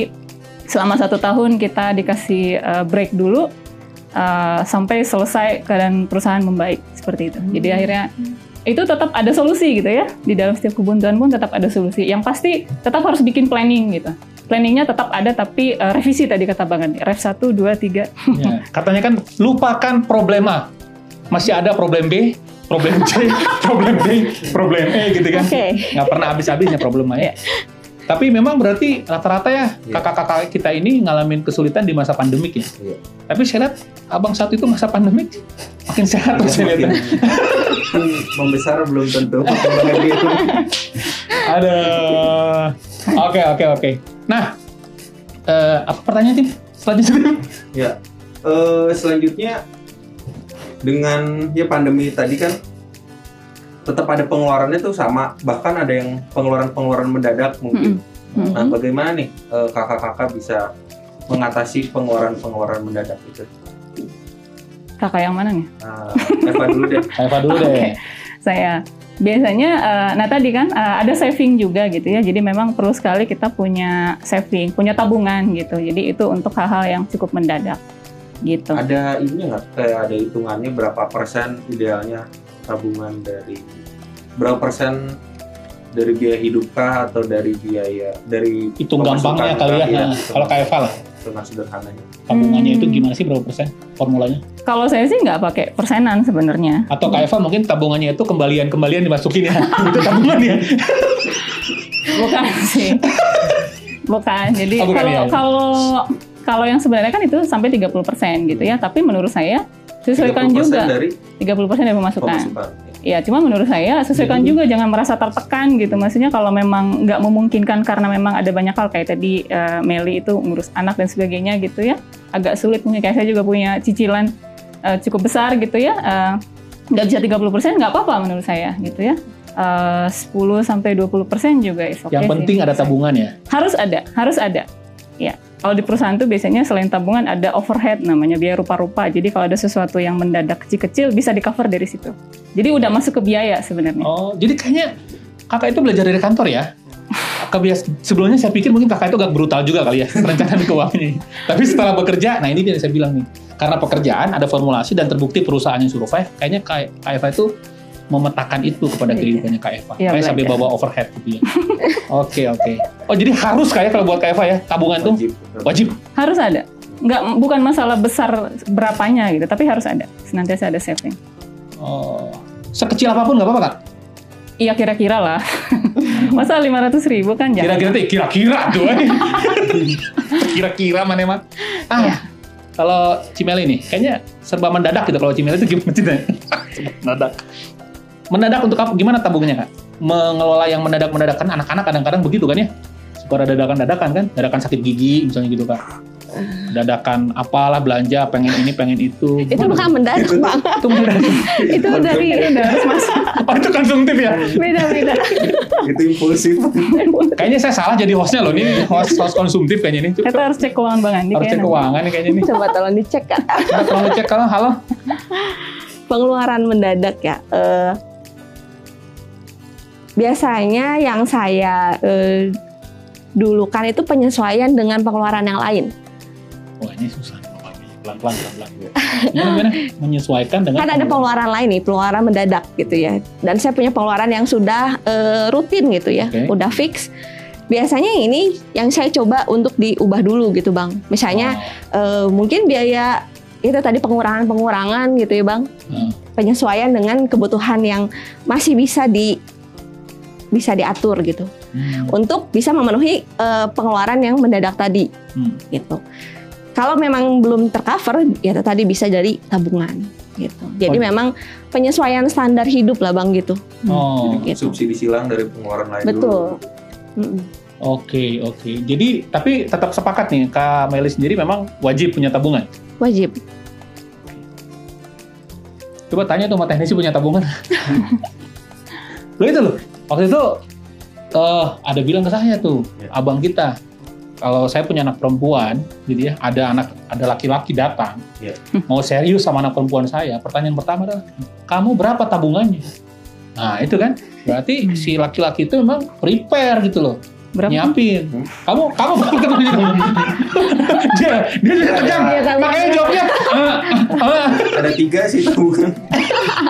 C: selama satu tahun kita dikasih eh, break dulu eh, sampai selesai keadaan perusahaan membaik seperti itu. Jadi akhirnya itu tetap ada solusi gitu ya di dalam setiap kebuntuan pun tetap ada solusi. Yang pasti tetap harus bikin planning gitu. Planningnya tetap ada tapi eh, revisi tadi kata Bang Andi. Rev 1, 2, 3.
A: Ya, Katanya kan lupakan problema. Masih ada problem B, problem C, problem D, problem E gitu kan.
D: Oke.
A: Nggak pernah habis-habisnya problema ya. Tapi memang berarti rata-rata ya
B: Iya.
A: kakak-kakak kita ini ngalamin kesulitan di masa pandemik ya.
B: Iya.
A: Tapi saya lihat abang saat itu masa pandemik makin sehat tuh saya lihat.
B: Membesar belum tentu.
A: Ada. Oke oke oke. Nah, eh, apa pertanyaan tim? Selanjutnya.
B: Ya. Eh, selanjutnya dengan ya pandemi tadi kan tetap ada pengeluarannya tuh sama bahkan ada yang pengeluaran-pengeluaran mendadak mungkin.
C: Mm-mm.
B: Nah, bagaimana nih eh, kakak-kakak bisa mengatasi pengeluaran-pengeluaran mendadak itu?
C: Kakak yang mana nih?
B: Nah, Eva dulu deh.
A: Eva dulu deh.
C: Oke. Saya biasanya, eh, nah tadi kan eh, ada saving juga gitu ya. Jadi memang perlu sekali kita punya saving, punya tabungan gitu. Jadi itu untuk hal-hal yang cukup mendadak gitu.
B: Ada ini nggak kayak ada hitungannya berapa persen idealnya tabungan dari berapa persen dari biaya hidup kah atau dari biaya dari
A: Hitung gampangnya kali ya. Nah, Kalau lah,
B: hitungan sederhananya.
A: tabungannya itu
C: Hmm.
A: gimana sih berapa persen formulanya?
C: Kalau saya sih nggak pakai persenan sebenarnya.
A: Atau Kak Eva mungkin tabungannya itu kembalian-kembalian dimasukin ya. itu tabungan ya.
C: Bukan sih. Bukan. Jadi
A: Oh,
C: kalau
A: ya.
C: Kalau yang sebenarnya kan itu sampai 30% gitu ya. Tapi menurut saya sesuaikan
B: 30%
C: juga
B: dari
C: 30% dari pemasukan.
B: pemasukan.
C: Ya, cuma menurut saya sesuaikan
A: Jadi-
C: juga jangan merasa tertekan gitu. Maksudnya kalau memang nggak memungkinkan karena memang ada banyak hal kayak tadi eh, Meli itu ngurus anak dan sebagainya gitu ya. Agak sulit mungkin kayak saya juga punya cicilan eh, cukup besar gitu ya. Eh, nggak bisa 30% nggak apa-apa menurut saya gitu ya. Eh, 10 sampai 20% juga is okay
A: Yang
C: sih
A: penting ada
C: menurut saya.
A: tabungan ya.
C: Harus ada, harus ada. Ya. Kalau di perusahaan tuh biasanya selain tabungan ada overhead namanya biaya rupa-rupa. Jadi kalau ada sesuatu yang mendadak kecil-kecil bisa di cover dari situ. Jadi udah masuk ke biaya sebenarnya.
A: Oh, jadi kayaknya kakak itu belajar dari kantor ya? Kebias sebelumnya saya pikir mungkin kakak itu agak brutal juga kali ya perencanaan keuangannya. Tapi setelah bekerja, nah ini dia yang saya bilang nih, karena pekerjaan ada formulasi dan terbukti perusahaannya survive, kayaknya Eva itu memetakan itu kepada
C: Iya.
A: kehidupannya Kak Eva.
C: Iya,
A: Kayak sampai bawa overhead gitu ya. Oke oke. Oh jadi harus kayak kalau buat Kak Eva ya tabungan tuh
B: Wajib.
A: wajib.
C: Harus ada. Nggak, bukan masalah besar berapanya gitu, tapi harus ada. Senantiasa ada saving.
A: Oh, sekecil apa pun nggak apa-apa kak?
C: Iya kira-kira lah. Masa 500 ribu kan jangan.
A: Kira-kira tuh kira-kira tuh. Kira-kira mana emang? Ah,
C: Iya.
A: kalau Cimeli nih, kayaknya serba mendadak gitu. Kalau Cimeli itu gimana mendadak. Mendadak untuk apa? Gimana tabungnya kak? Mengelola yang mendadak-mendadak kan anak-anak kadang-kadang begitu kan ya? Suka ada dadakan-dadakan kan? Dadakan sakit gigi misalnya gitu kak. Dadakan apalah belanja, pengen ini, pengen itu.
D: Itu bukan mendadak bang.
A: Itu mendadak.
D: itu dari
C: harus masuk
A: oh, itu konsumtif ya?
C: beda-beda.
B: itu impulsif
A: Kayaknya saya salah jadi hostnya loh. Ini host, host konsumtif kayaknya ini.
C: Kita harus cek keuangan Bang Andi.
A: Harus cek keuangan nih kayaknya nih.
D: Coba tolong dicek kak.
A: Kita tolong ngecek kalau halo.
D: pengeluaran mendadak ya. Eh, biasanya yang saya eh, dulukan itu penyesuaian dengan pengeluaran yang lain.
A: Wah ini susah. Pelan-pelan, pelan-pelan. Gimana? Menyesuaikan dengan
D: Kan ada pengeluaran lain nih, pengeluaran mendadak gitu ya. Dan saya punya pengeluaran yang sudah eh, rutin gitu ya,
A: Oke.
D: udah fix. Biasanya ini yang saya coba untuk diubah dulu gitu bang. Misalnya eh, mungkin biaya itu tadi pengurangan-pengurangan gitu ya bang.
A: Hmm.
D: Penyesuaian dengan kebutuhan yang masih bisa di bisa diatur gitu.
A: Hmm.
D: untuk bisa memenuhi eh, pengeluaran yang mendadak tadi
A: Hmm.
D: gitu. Kalau memang belum tercover ya tadi bisa dari tabungan gitu. Jadi
A: Oh.
D: memang penyesuaian standar hidup lah Bang gitu.
A: Oh,
B: Jadi
D: gitu.
B: subsidi silang dari pengeluaran lain
D: Betul.
B: dulu.
D: Mm-mm.
A: oke, oke. Jadi, tapi tetap sepakat nih, Kak Meli sendiri memang wajib punya tabungan.
D: Wajib.
A: Coba tanya tuh sama teknisi punya tabungan. Lo itu loh, waktu itu eh ada bilang ke saya tuh,
B: Ya.
A: abang kita, kalau saya punya anak perempuan, gitu ya, ada anak, ada laki-laki datang,
B: Ya.
A: mau serius sama anak perempuan saya, pertanyaan pertama adalah, kamu berapa tabungannya? Nah itu kan, berarti si laki-laki itu memang prepare gitu loh,
C: Berapa?
A: nyiapin. Kamu, kamu berapa tabungannya? dia, dia jadi tegang,
D: Iya, tabungan.
A: makanya jawabnya, "Ah, ah,
B: Ada tiga sih tabungan.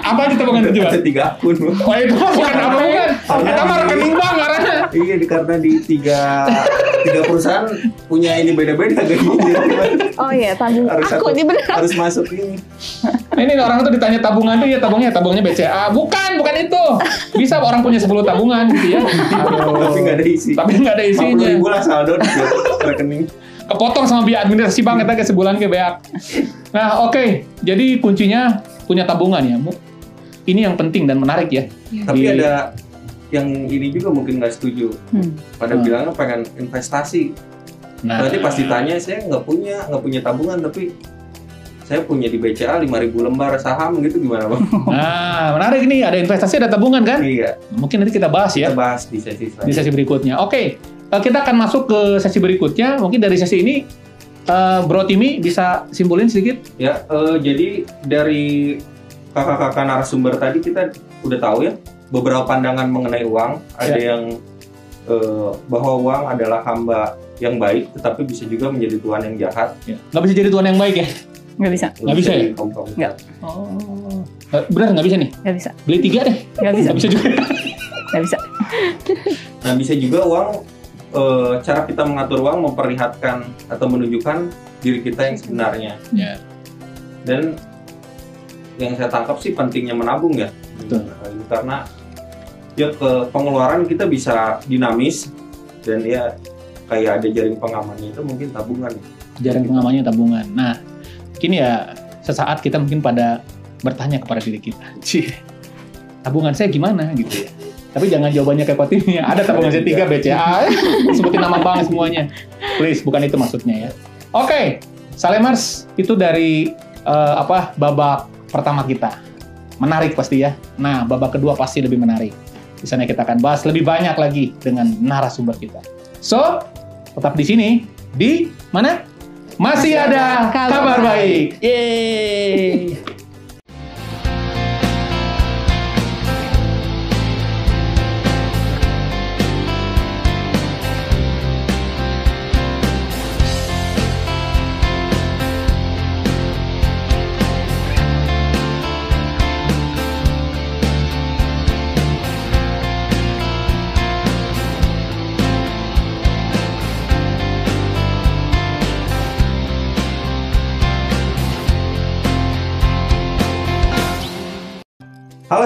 A: apa itu tabungan itu?
B: Ada tiga akun.
A: Oh itu bukan apa bukan.
B: Karena
A: Kita mah
B: di-
A: rekening bank.
B: Iya, di- karena di tiga tiga perusahaan punya ini beda-beda gajinya.
D: Oh iya tabungan.
B: Harus
D: Aku
B: satu-. Harus masuk ini.
A: Ini orang tuh ditanya tabungan tuh ya tabungnya tabungnya BCA. Bukan, bukan itu. Bisa orang punya 10 tabungan gitu ya. Aduh.
B: Tapi nggak ada isi.
A: Tapi nggak ada
B: 50
A: isinya.
B: ribu lah saldo di rekening.
A: Kepotong sama biaya administrasi bank kita ke sebulan ke beak. Nah, oke. Jadi kuncinya punya tabungan ya. Bu. Ini yang penting dan menarik ya.
B: Tapi
A: Di-
B: ada yang ini juga mungkin nggak setuju.
C: Hmm.
B: Pada
A: Hmm.
B: bilangnya pengen investasi.
A: Nah,
B: Berarti pas ditanya saya nggak punya nggak punya tabungan tapi saya punya di BCA 5000 lembar saham gitu gimana bang?
A: Nah, menarik nih. Ada investasi, ada tabungan kan?
B: iya,
A: Mungkin nanti kita bahas ya.
B: kita bahas di sesi
A: di
B: selanjutnya.
A: sesi berikutnya. Oke, eh, kita akan masuk ke sesi berikutnya. Mungkin dari sesi ini, eh, Bro Timi bisa simpulin sedikit.
B: Ya, eh, jadi dari kakak-kakak narasumber tadi kita udah tahu ya beberapa pandangan mengenai uang. Ada yang eh, bahwa uang adalah hamba yang baik, tetapi bisa juga menjadi tuhan yang jahat.
A: Nggak bisa jadi tuan yang baik ya?
C: Nggak bisa,
A: Nggak bisa ya?
C: Nggak.
A: Oh, benar nggak bisa nih?
C: nggak bisa,
A: Beli tiga deh.
C: nggak bisa,
A: Nggak bisa juga.
C: nggak bisa.
B: Nah, bisa juga uang eh, cara kita mengatur uang memperlihatkan atau menunjukkan diri kita yang sebenarnya.
A: Ya.
B: Dan yang saya tangkap sih pentingnya menabung ya.
A: Betul.
B: Nah, Karena ya ke pengeluaran kita bisa dinamis dan ya kayak ada jaring pengamannya itu mungkin tabungan.
A: Jaring pengamannya tabungan. Nah, kini ya sesaat kita mungkin pada bertanya kepada diri kita. Cih, tabungan saya gimana gitu ya. Tapi jangan jawabannya kayak Patini. Ada tabungan saya tiga BCA. Sebutin nama bank semuanya. Please, bukan itu maksudnya ya. Oke, Salemars itu dari eh, apa babak pertama kita. Menarik pasti ya. Nah, babak kedua pasti lebih menarik. Di sana kita akan bahas lebih banyak lagi dengan narasumber kita. So, tetap di sini di mana? Masih ada
D: Kabar
A: kabar baik. Yeay.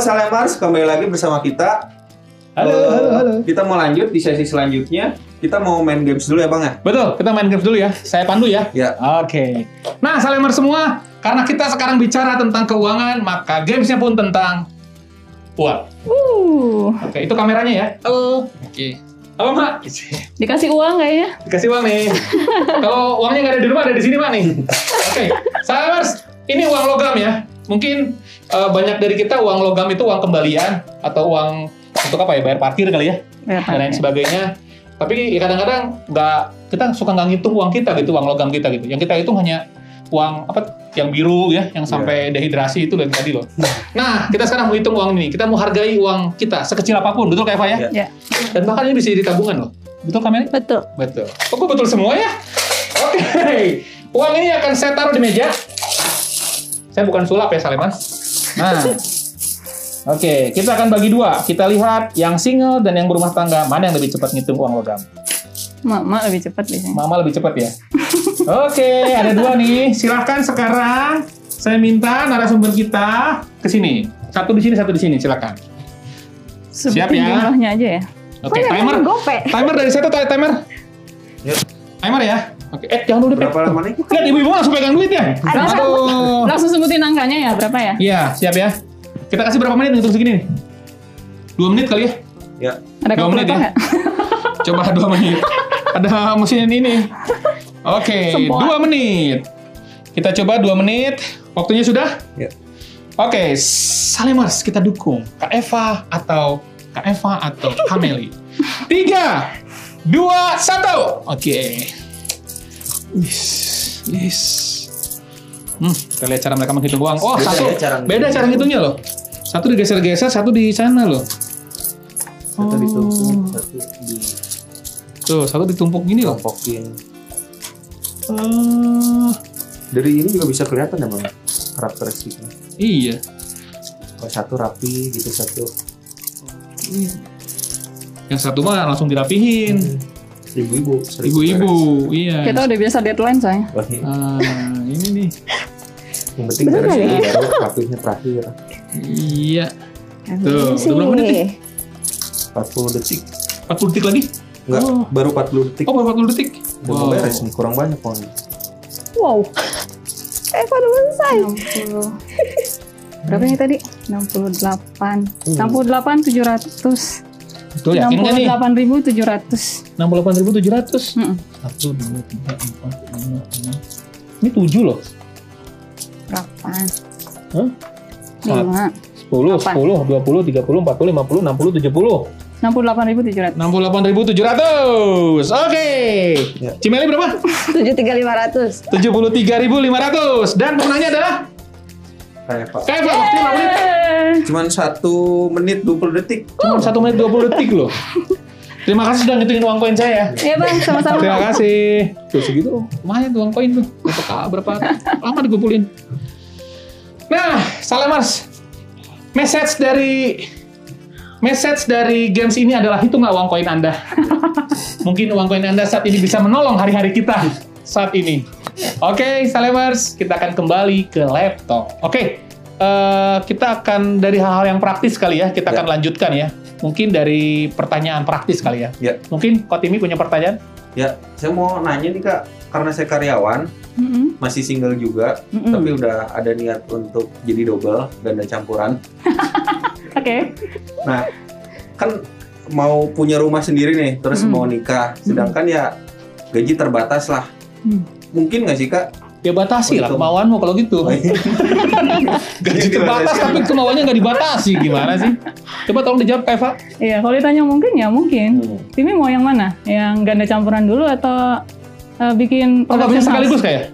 B: Salemars, kembali lagi bersama kita
A: Halo,
B: Eh,
A: halo, halo.
B: Kita mau lanjut di sesi selanjutnya. Kita mau main games dulu ya bang ya.
A: Betul, kita main games dulu ya. Saya pandu ya.
B: Ya.
A: Oke. Nah, Salemer semua, karena kita sekarang bicara tentang keuangan, maka gamesnya pun tentang uang.
C: Uh,
A: Oke, itu kameranya ya. Halo. Oke. Halo, Mak.
C: dikasih uang kayaknya.
A: Dikasih uang nih. Kalau uangnya nggak ada di rumah, ada di sini, Pak nih. Oke. Salemers, ini uang logam ya. Mungkin eh, banyak dari kita uang logam itu uang kembalian atau uang untuk apa ya, bayar parkir kali ya.
C: Ya,
A: dan lain sebagainya. Tapi ya kadang-kadang nggak kita suka nggak ngitung uang kita gitu, uang logam kita gitu. Yang kita hitung hanya uang apa yang biru ya, yang sampai dehidrasi itu dan tadi loh. Nah, kita sekarang mau hitung uang ini. Kita mau hargai uang kita sekecil apa pun, betul kayak Eva ya?
B: Ya.
C: Ya.
A: Dan bahkan ini bisa jadi tabungan loh. Betul Kameli?
D: Betul.
A: Betul. Kok gue betul semua ya? Oke. Uang ini akan saya taruh di meja. Saya bukan sulap ya, Saleman. Nah. Oke, kita akan bagi dua. Kita lihat yang single dan yang berumah tangga. Mana yang lebih cepat ngitung uang logam?
C: Mama lebih cepat biasanya.
A: Mama lebih cepat ya. Oke, ada dua nih. Silahkan sekarang saya minta narasumber kita ke sini. Satu di sini, satu di sini. Silakan.
C: Sebutin
A: Siap ya?
C: jumlahnya aja ya.
A: Oke, timer.
D: Gope.
A: Timer dari satu timer.
B: Ya.
A: Timer ya. Oke, eh jangan dulu
B: Berapa lama nih?
A: Lihat ibu-ibu langsung pegang duit ya. Aduh.
C: Langsung sebutin angkanya ya, berapa ya?
A: Iya, siap ya. Kita kasih berapa menit ngitung segini nih? Dua menit kali ya?
B: Ya.
C: Ada
A: Dua menit ya?
C: nggak?
A: Coba dua menit. Ada mesin ini. Oke,
C: Semua.
A: dua menit. Kita coba dua menit. Waktunya sudah?
B: Ya.
A: Oke, Salemers kita dukung Kak Eva atau Kak Eva atau Kameli. Tiga, dua, satu. Oke. Wis, wis. Hmm, kita lihat cara mereka menghitung uang. Oh,
B: Beda
A: satu.
B: ya cara
A: beda cara ngitungnya loh. Satu digeser-geser, satu di sana loh.
B: Satu ditumpuk, satu
A: Tuh, satu ditumpuk gini loh.
B: ditompokin.
A: Eh,
B: Dari ini juga bisa kelihatan ya bang karakteristiknya.
A: iya.
B: Kalau satu rapi gitu satu.
A: Yang satu mah langsung dirapihin.
B: Ibu-ibu. sering
A: Ibu-ibu, iya.
C: Kita udah biasa deadline soalnya.
B: beres. Wah, ini
A: ini nih.
B: yang penting
D: Bener
B: beres
D: nggak
B: ya,
D: ya?
B: baru rapihnya terakhir.
A: Iya. Tuh, udah berapa menit nih?
B: 40 detik.
A: 40 detik lagi?
B: Enggak,
A: Oh.
B: baru 40 detik.
A: Oh, baru 40 detik.
B: Udah mau beres nih, kurang banyak pohonnya.
D: Wow. Eh, pada selesai.
C: 60. Berapa ini tadi? 68.
B: Hmm.
C: 68 700.
A: Betul, yakin nggak nih?
C: 68.700.
A: 68.700.
C: Mm-mm.
A: 1, 2, 3, 4, 5, 6. Ini 7 loh.
C: Berapa?
A: Hah?
C: 5.
A: 10,
C: Apa?
A: 10, 20, 30, 40, 50, 60, 70.
C: 68.700.
A: 68.700. Oke.
B: Ya.
A: Cimeli berapa?
D: 73.500.
A: 73.500. Dan pemenangnya adalah
B: Kayak Pak.
A: Kayak Pak, menit?
B: Cuman 1 menit 20 detik.
A: Cuma 1 menit 20 detik loh. Terima kasih sudah ngitungin uang koin saya.
C: Iya bang, sama-sama.
A: Terima kasih. Tuh segitu lumayan tuh uang koin tuh. Berapa berapa lama dikumpulin. Nah, Salemers. Message dari message dari games ini adalah hitunglah uang koin Anda. Mungkin uang koin Anda saat ini bisa menolong hari-hari kita saat ini. Oke, Salemers, kita akan kembali ke laptop. Oke, eh, kita akan dari hal-hal yang praktis kali ya, kita
B: Ya.
A: akan lanjutkan ya. Mungkin dari pertanyaan praktis kali ya.
B: Ya.
A: Mungkin Kak Timi punya pertanyaan?
B: Ya, saya mau nanya nih Kak, karena saya karyawan,
C: Mm-mm,
B: masih single juga,
C: mm-mm.
B: tapi udah ada niat untuk jadi double, ganda campuran.
C: Oke.
B: Nah, kan mau punya rumah sendiri nih, terus
C: Mm.
B: mau nikah, sedangkan ya gaji terbatas lah. Mungkin nggak sih Kak?
A: Ya batasi lah kemauanmu kalau gitu. Gaji
B: Jadi
A: terbatas
B: dibatasi.
A: tapi kemauannya nggak dibatasi gimana sih? Coba tolong dijawab Kak Eva.
C: Iya, kalau ditanya mungkin ya mungkin.
B: Hmm.
C: Timi mau yang mana? Yang ganda campuran dulu atau eh, bikin
A: Oh nggak bisa sekaligus kayak?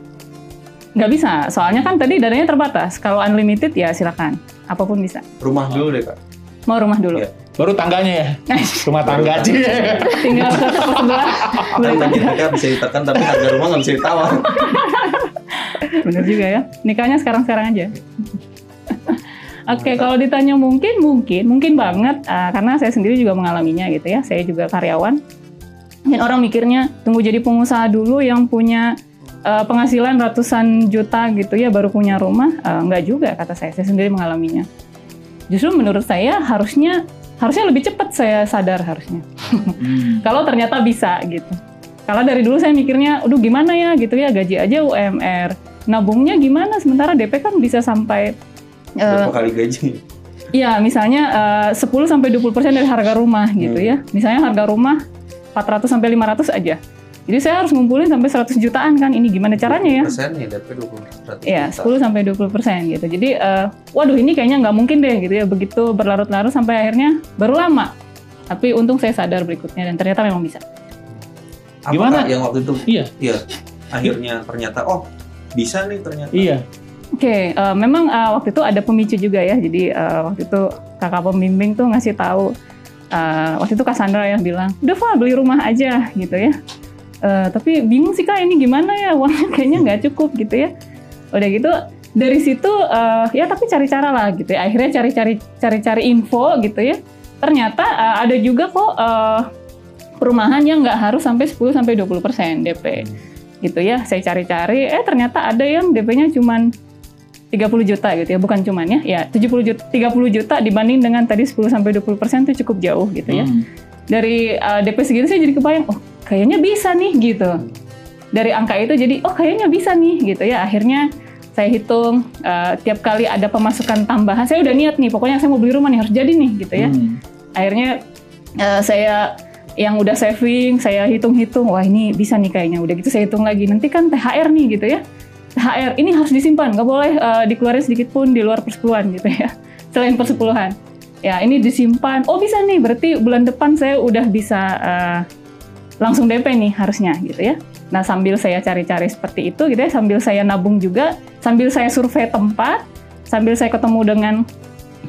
C: Nggak bisa, soalnya kan tadi dananya terbatas. Kalau unlimited ya silakan, apa pun bisa.
B: Rumah dulu deh Kak.
C: Mau rumah dulu.
B: Iya.
A: Baru tangganya ya, rumah tangga aja.
C: Tinggal ke toko sebelah. tanah.
B: harga bisa ditekan, tapi harga rumah nggak bisa ditawar.
C: Bener juga ya. Nikahnya sekarang-sekarang aja. Oke, kalau ditanya mungkin, mungkin, mungkin banget, ah, karena saya sendiri juga mengalaminya gitu ya. Saya juga karyawan. Dan orang mikirnya tunggu jadi pengusaha dulu yang punya eh, penghasilan ratusan juta gitu ya baru punya rumah. Eh, enggak juga kata saya. Saya sendiri mengalaminya. Justru menurut saya harusnya harusnya lebih cepat saya sadar harusnya.
A: Hmm.
C: Kalau ternyata bisa gitu. Kalau dari dulu saya mikirnya, aduh gimana ya gitu ya gaji aja UMR, nabungnya gimana? Sementara DP kan bisa sampai eh,
B: Berapa kali gaji?
C: Iya, misalnya eh, 10 sampai 20% dari harga rumah gitu
B: Hmm.
C: ya. Misalnya harga rumah 400 sampai 500 aja. Jadi saya harus ngumpulin sampai 100 jutaan kan. Ini gimana caranya ya?
B: Persen ya, DP 20
C: Iya, 10 sampai 20 persen gitu. Jadi, eh, waduh ini kayaknya nggak mungkin deh gitu ya. Begitu berlarut-larut sampai akhirnya baru lama. Tapi untung saya sadar berikutnya dan ternyata memang bisa.
A: Gimana?
B: yang waktu itu?
A: Iya.
B: Iya. Akhirnya ternyata oh bisa nih ternyata.
A: Iya.
C: Oke, eh, memang eh, waktu itu ada pemicu juga ya. Jadi eh, waktu itu kakak pembimbing tuh ngasih tahu. eh, waktu itu Cassandra yang bilang, udah Val beli rumah aja gitu ya. Eh, tapi bingung sih kak ini gimana ya uangnya kayaknya nggak cukup gitu ya. Udah gitu dari situ eh, ya tapi cari cara lah gitu ya. Akhirnya cari-cari cari-cari info gitu ya. Ternyata eh, ada juga kok eh, perumahan yang nggak harus sampai 10 sampai 20 persen DP gitu ya. Saya cari-cari, eh ternyata ada yang DP-nya cuman 30 juta gitu ya, bukan cuman ya, ya 70 juta, 30 juta dibanding dengan tadi 10 sampai 20 persen itu cukup jauh gitu ya.
A: Hmm.
C: Dari uh, DP segitu saya jadi kebayang, oh kayaknya bisa nih gitu. Dari angka itu jadi, oh kayaknya bisa nih gitu ya. Akhirnya saya hitung uh, tiap kali ada pemasukan tambahan, saya udah niat nih, pokoknya saya mau beli rumah nih harus jadi nih gitu ya
A: Hmm.
C: akhirnya eh, saya yang udah saving saya hitung-hitung wah ini bisa nih kayaknya udah gitu saya hitung lagi nanti kan THR nih gitu ya THR ini harus disimpan nggak boleh eh, dikeluarin sedikit pun di luar persepuluhan gitu ya selain persepuluhan ya ini disimpan oh bisa nih berarti bulan depan saya udah bisa eh, langsung DP nih harusnya gitu ya nah sambil saya cari-cari seperti itu gitu ya sambil saya nabung juga sambil saya survei tempat sambil saya ketemu dengan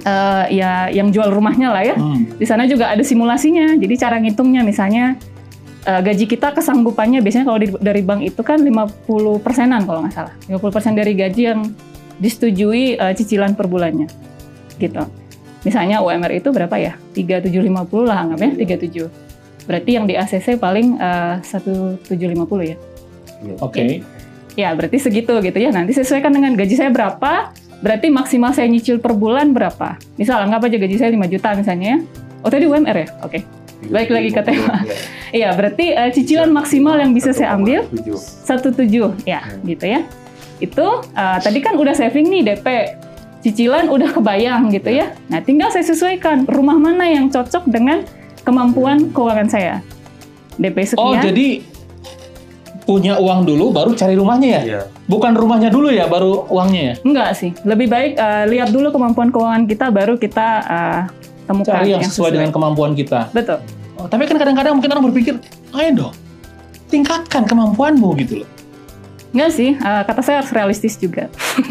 C: eh, ya yang jual rumahnya lah ya
A: Hmm.
C: di sana juga ada simulasinya. Jadi cara ngitungnya misalnya eh, gaji kita kesanggupannya biasanya kalau di- dari bank itu kan 50 persenan kalau nggak salah. 50 persen dari gaji yang disetujui eh, cicilan per bulannya. Gitu. Misalnya UMR itu berapa ya? 3750 lah anggapnya 37. Berarti yang di ACC paling eh, 1750 ya.
A: Oke.
C: Ya, berarti segitu gitu ya. Nanti sesuaikan dengan gaji saya berapa, berarti maksimal saya nyicil per bulan berapa. Misal anggap aja gaji saya 5 juta misalnya ya. Oh tadi UMR ya? Oke. Balik lagi ke tema.
B: Iya.
C: Iya, berarti eh, cicilan maksimal yang bisa saya ambil
B: 1,7.
C: 17 ya,
B: Hmm.
C: gitu ya. Itu eh, tadi kan udah saving nih DP. Cicilan udah kebayang gitu ya. Nah, tinggal saya sesuaikan rumah mana yang cocok dengan kemampuan keuangan saya. DP sekian.
A: Oh, jadi punya uang dulu baru cari rumahnya ya?
B: Iya.
A: Bukan rumahnya dulu ya, baru uangnya ya?
C: Enggak sih, lebih baik eh, lihat dulu kemampuan keuangan kita, baru kita eh, temukan
A: Cari yang sesuai dengan kemampuan kita.
C: Betul.
A: Oh, tapi kan kadang-kadang mungkin orang berpikir, ayo dong, tingkatkan kemampuanmu gitu loh.
C: Enggak sih, eh, kata saya harus realistis juga.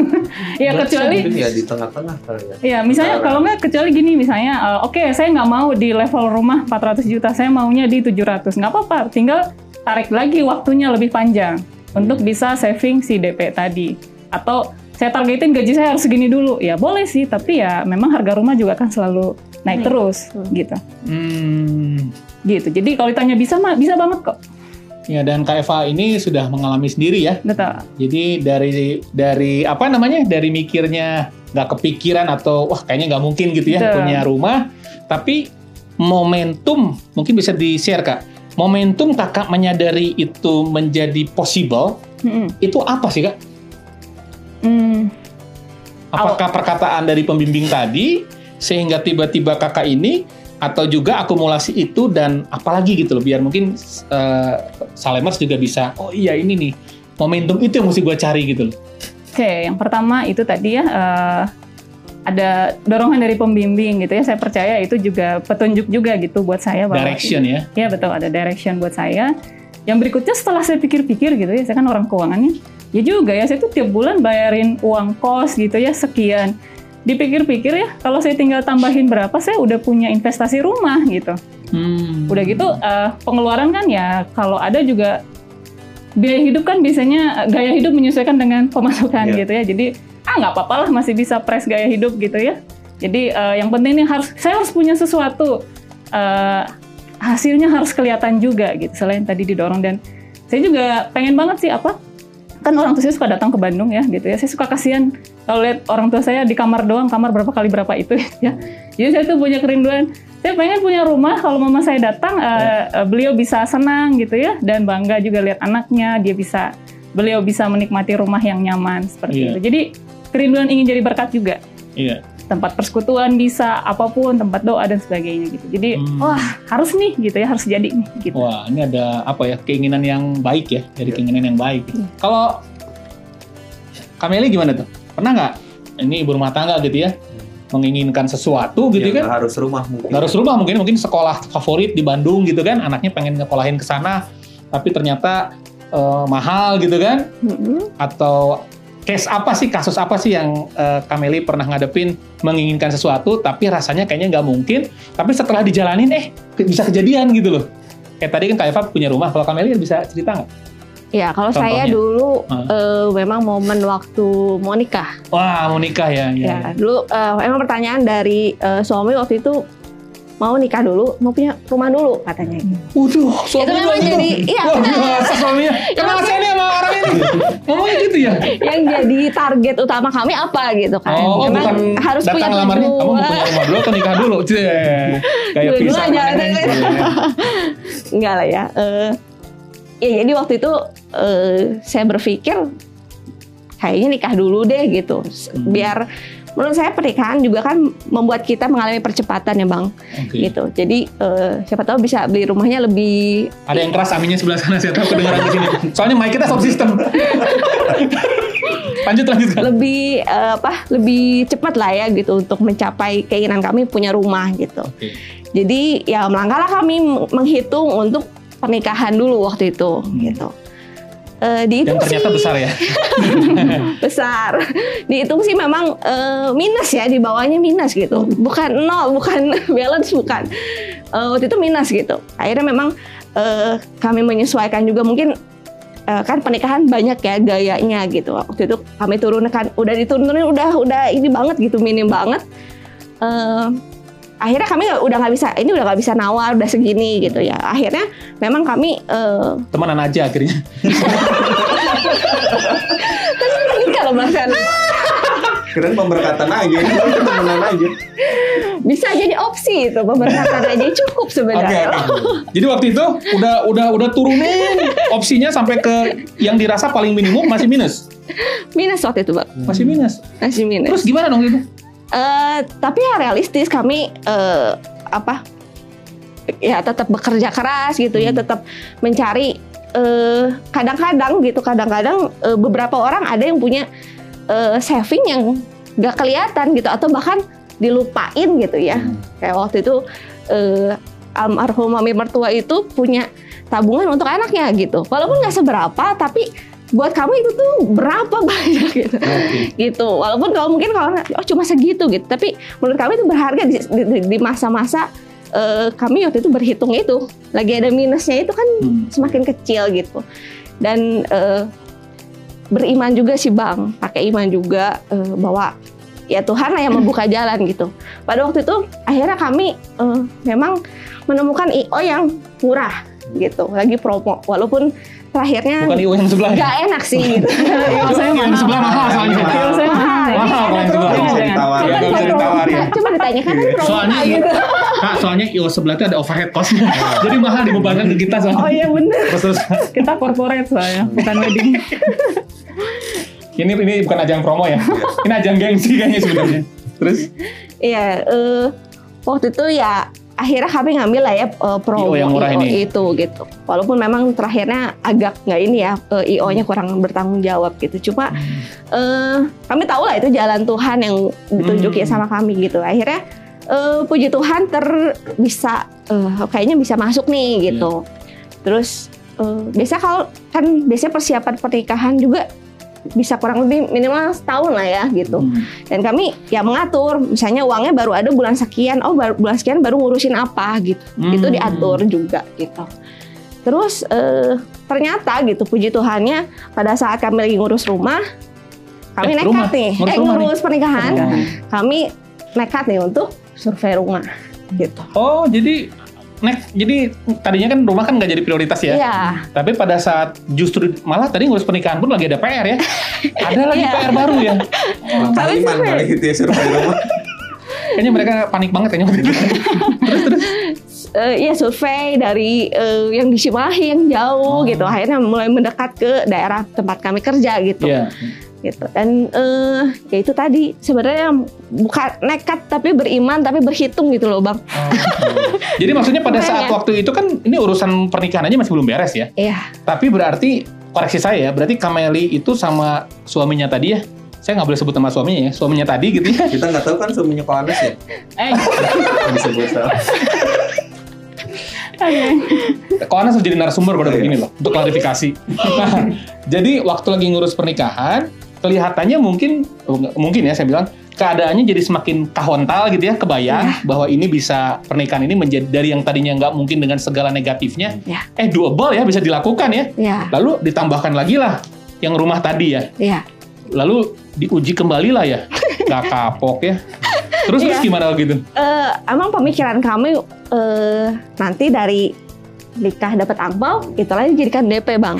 C: ya
B: Berarti
C: kecuali,
B: ya di tengah-tengah kali ya.
C: ya misalnya kalau enggak kecuali gini misalnya, eh, oke saya nggak mau di level rumah 400 juta, saya maunya di 700, nggak apa-apa, tinggal tarik lagi waktunya lebih panjang untuk bisa saving si DP tadi. Atau saya targetin gaji saya harus segini dulu, ya boleh sih, tapi ya memang harga rumah juga akan selalu naik
D: Naik.
C: terus,
D: Hmm.
C: gitu.
A: Hmm.
C: Gitu. Jadi kalau ditanya bisa mah bisa banget kok.
A: Ya, dan Kak Eva ini sudah mengalami sendiri ya.
C: Betul.
A: Jadi dari dari apa namanya? Dari mikirnya nggak kepikiran atau wah kayaknya nggak mungkin gitu ya
C: Betul.
A: punya rumah. Tapi momentum mungkin bisa di share kak. Momentum kakak menyadari itu menjadi possible
C: Mm-mm.
A: itu apa sih kak?
C: Hmm,
A: Apakah perkataan dari pembimbing tadi sehingga tiba-tiba kakak ini atau juga akumulasi itu dan apalagi gitu loh biar mungkin eh, Salemers juga bisa oh iya ini nih momentum itu yang mesti gue cari gitu loh.
C: Oke, yang pertama itu tadi ya eh, ada dorongan dari pembimbing gitu ya. Saya percaya itu juga petunjuk juga gitu buat saya bahwa
A: Direction ya.
C: Ya betul ada direction buat saya. Yang berikutnya setelah saya pikir-pikir gitu ya, saya kan orang keuangannya. Ya juga ya, saya tuh tiap bulan bayarin uang kos gitu ya sekian. Dipikir-pikir ya, kalau saya tinggal tambahin berapa, saya udah punya investasi rumah gitu.
A: Hmm.
C: Udah gitu eh, pengeluaran kan ya kalau ada juga biaya hidup kan biasanya eh, gaya hidup menyesuaikan dengan pemasukan
B: Iya.
C: gitu ya. Jadi ah nggak apa-apa lah masih bisa press gaya hidup gitu ya. Jadi eh, yang penting nih harus saya harus punya sesuatu eh, hasilnya harus kelihatan juga gitu selain tadi didorong dan saya juga pengen banget sih apa kan orang tua saya suka datang ke Bandung ya gitu ya. Saya suka kasihan kalau lihat orang tua saya di kamar doang, kamar berapa kali berapa itu ya. Jadi saya tuh punya kerinduan. Saya pengen punya rumah kalau mama saya datang, uh, uh, beliau bisa senang gitu ya dan bangga juga lihat anaknya. Dia bisa, beliau bisa menikmati rumah yang nyaman seperti
A: Iya.
C: itu. Jadi kerinduan ingin jadi berkat juga.
A: Iya.
C: Tempat persekutuan bisa, apa pun, tempat doa dan sebagainya gitu. Jadi
A: Hmm.
C: wah harus nih gitu ya, harus jadi nih gitu.
A: Wah, ini ada apa ya? Keinginan yang baik ya, dari keinginan yang baik.
C: Iya.
A: Kalau Kameli gimana tuh? Pernah nggak? Ini ibu rumah tangga gitu ya, menginginkan sesuatu gitu
B: Ya,
A: kan?
B: harus rumah mungkin.
A: Harus rumah mungkin mungkin sekolah favorit di Bandung gitu kan, anaknya pengen ngekolahin ke sana, tapi ternyata eh, mahal gitu kan?
C: Mm-mm.
A: Atau case apa sih, kasus apa sih yang eh, Kameli pernah ngadepin menginginkan sesuatu, tapi rasanya kayaknya nggak mungkin, tapi setelah dijalanin eh bisa kejadian gitu loh. Kayak tadi kan Kak Eva punya rumah, kalau Kameli bisa cerita nggak?
D: Ya, kalau
A: Contohnya?
D: saya dulu
A: Hmm.
D: eh, memang momen waktu mau nikah.
A: Wah, mau nikah ya. ya,
D: Ya, dulu eh, emang pertanyaan dari eh, suami waktu itu mau nikah dulu, mau punya rumah dulu katanya.
A: Waduh, suami
D: Itu memang
A: gitu.
D: jadi- iya, benar.
A: suaminya. Kenal saya nih sama orang ini. Ngomongnya gitu ya.
D: Yang jadi target utama kami apa gitu kan?
A: Oh,
D: Memang
A: bukan
D: harus punya tujuan.
A: kamu mau punya rumah dulu atau nikah dulu? Cie. Kayak
D: Dua-dua
A: pisang.
D: aja? Enggak lah ya. Eh, ya jadi waktu itu eh, saya berpikir kayaknya nikah dulu deh gitu.
A: Hmm.
D: Menurut saya pernikahan juga kan membuat kita mengalami percepatan ya bang,
A: Oke.
D: gitu. Jadi eh, siapa tahu bisa beli rumahnya lebih
A: Ada yang keras aminnya sebelah sana, saya tahu kedengeran di sini. Soalnya mic kita sound system. lanjut lanjut
D: lebih eh, apa lebih cepat lah ya gitu untuk mencapai keinginan kami punya rumah gitu.
A: Oke.
D: Jadi ya melangkahlah kami menghitung untuk pernikahan dulu waktu itu gitu. Eh, dihitung
A: Dan ternyata
D: sih
A: besar ya.
D: besar. Dihitung sih memang eh, minus ya di bawahnya minus gitu. Bukan nol, bukan balance bukan. Eh, waktu itu minus gitu. Akhirnya memang eh, kami menyesuaikan juga mungkin kan pernikahan banyak ya gayanya gitu. Waktu itu kami turunkan udah diturunin udah udah ini banget gitu minim banget. Eh, akhirnya kami udah nggak bisa ini udah nggak bisa nawar udah segini gitu ya. Akhirnya memang kami eh,
A: Temenan aja akhirnya.
D: kalau bahkan
B: Keren pemberkatan aja, ini temenan aja.
D: bisa jadi opsi itu pemberkatan aja cukup sebenarnya.
A: Jadi waktu itu udah udah udah turunin opsinya sampai ke yang dirasa paling minimum masih minus.
D: Minus waktu itu, Bang.
A: Masih minus.
D: Masih minus.
A: Terus gimana dong itu?
D: Eh, tapi ya realistis kami eh, apa? Ya tetap bekerja keras gitu ya,
A: Hmm.
D: tetap mencari eh, kadang-kadang gitu, kadang-kadang eh, beberapa orang ada yang punya eh, saving yang gak kelihatan gitu atau bahkan dilupain gitu ya. Kayak waktu itu eh, almarhum mami mertua itu punya tabungan untuk anaknya gitu. Walaupun nggak seberapa, tapi buat kamu itu tuh berapa banyak gitu. gitu. Walaupun kalau mungkin kalau oh cuma segitu gitu, tapi menurut kami itu berharga di, di- di masa-masa eh, kami waktu itu berhitung itu lagi ada minusnya itu kan
A: Hmm.
D: semakin kecil gitu. Dan eh, beriman juga sih bang, pakai iman juga eh, bahwa ya Tuhan lah yang membuka jalan gitu. Pada waktu itu akhirnya kami eh, memang menemukan IO yang murah gitu, lagi promo. Walaupun terakhirnya
A: Bukan yang sebelah ya?
D: nggak enak sih gitu.
C: Kalau saya
A: Yang sebelah mahal soalnya.
C: Kalau saya mahal.
A: Mahal yang sebelah.
B: Bisa ditawar.
A: Iya, bisa ditawar ya.
D: Coba ditanyakan kan promo
A: Soalnya
D: gitu.
A: Kak, soalnya IO sebelah itu ada overhead cost. Jadi mahal dibebankan ke kita soalnya.
D: Oh iya.
A: Terus terus.
C: Kita corporate saya, bukan wedding.
A: Ini ini bukan ajang promo ya. Ini ajang gengsi kayaknya sebenarnya. Terus
D: Iya, eh, waktu itu ya akhirnya kami ngambil lah ya eh, promo
A: IO yang murah
D: IO
A: ini.
D: itu gitu. Walaupun memang terakhirnya agak nggak ini ya eh, IO-nya kurang bertanggung jawab gitu. Cuma eh, kami tahu lah itu jalan Tuhan yang ditunjukin
A: Hmm.
D: sama kami gitu. Akhirnya eh, puji Tuhan ter bisa eh, kayaknya bisa masuk nih gitu. Terus eh, biasa kalau kan biasanya persiapan pernikahan juga bisa kurang lebih minimal setahun lah ya gitu.
A: Hmm.
D: Dan kami ya mengatur, misalnya uangnya baru ada bulan sekian, oh baru, bulan sekian baru ngurusin apa gitu.
A: Hmm.
D: Itu diatur juga gitu. Terus eh, ternyata gitu puji Tuhannya pada saat kami lagi ngurus rumah, kami
A: Eh,
D: nekat
A: rumah?
D: nih,
A: Ngurus
D: eh
A: rumah nih?
D: ngurus pernikahan,
A: Oh.
D: kami nekat nih untuk survei rumah gitu.
A: Oh, jadi Nek, jadi tadinya kan rumah kan nggak jadi prioritas ya.
D: Iya.
A: Tapi pada saat justru malah tadi ngurus pernikahan pun lagi ada PR ya. ada lagi
D: Iya.
A: PR baru ya.
D: Tapi
B: iman
D: survei.
B: kali gitu ya survei rumah.
A: Kayaknya mereka panik banget kayaknya.
D: Eh, Iya survei dari eh, yang di Cimahi yang jauh
A: Oh.
D: gitu. Akhirnya mulai mendekat ke daerah tempat kami kerja gitu.
A: Iya.
D: Gitu dan eh ya itu tadi sebenarnya bukan nekat tapi beriman tapi berhitung gitu loh bang
A: Jadi maksudnya pada saat
D: Makanya.
A: waktu itu kan ini urusan pernikahan aja masih belum beres ya.
D: iya
A: Tapi berarti koreksi saya ya, berarti Kameli itu sama suaminya tadi ya. Saya nggak boleh sebut nama suaminya ya, suaminya tadi gitu ya.
B: Kita nggak tahu kan suaminya Koanes ya.
C: Eh,
B: Disebut salah.
A: Kok Anas harus jadi narasumber pada
B: Oh, iya.
A: begini loh, untuk klarifikasi. Nah, jadi waktu lagi ngurus pernikahan, kelihatannya mungkin, mungkin ya saya bilang, keadaannya jadi semakin kahontal gitu ya, kebayang bahwa ini bisa, pernikahan ini menjadi, dari yang tadinya nggak mungkin dengan segala negatifnya,
D: Ya.
A: eh doable ya, bisa dilakukan ya.
D: iya
A: Lalu ditambahkan lagi lah, yang rumah tadi ya.
D: iya
A: Lalu diuji kembali lah ya, nggak kapok ya. Terus terus
D: Iya.
A: gimana gitu?
D: Eh, emang pemikiran kami eh, nanti dari nikah dapat angpau itu lagi jadikan DP bang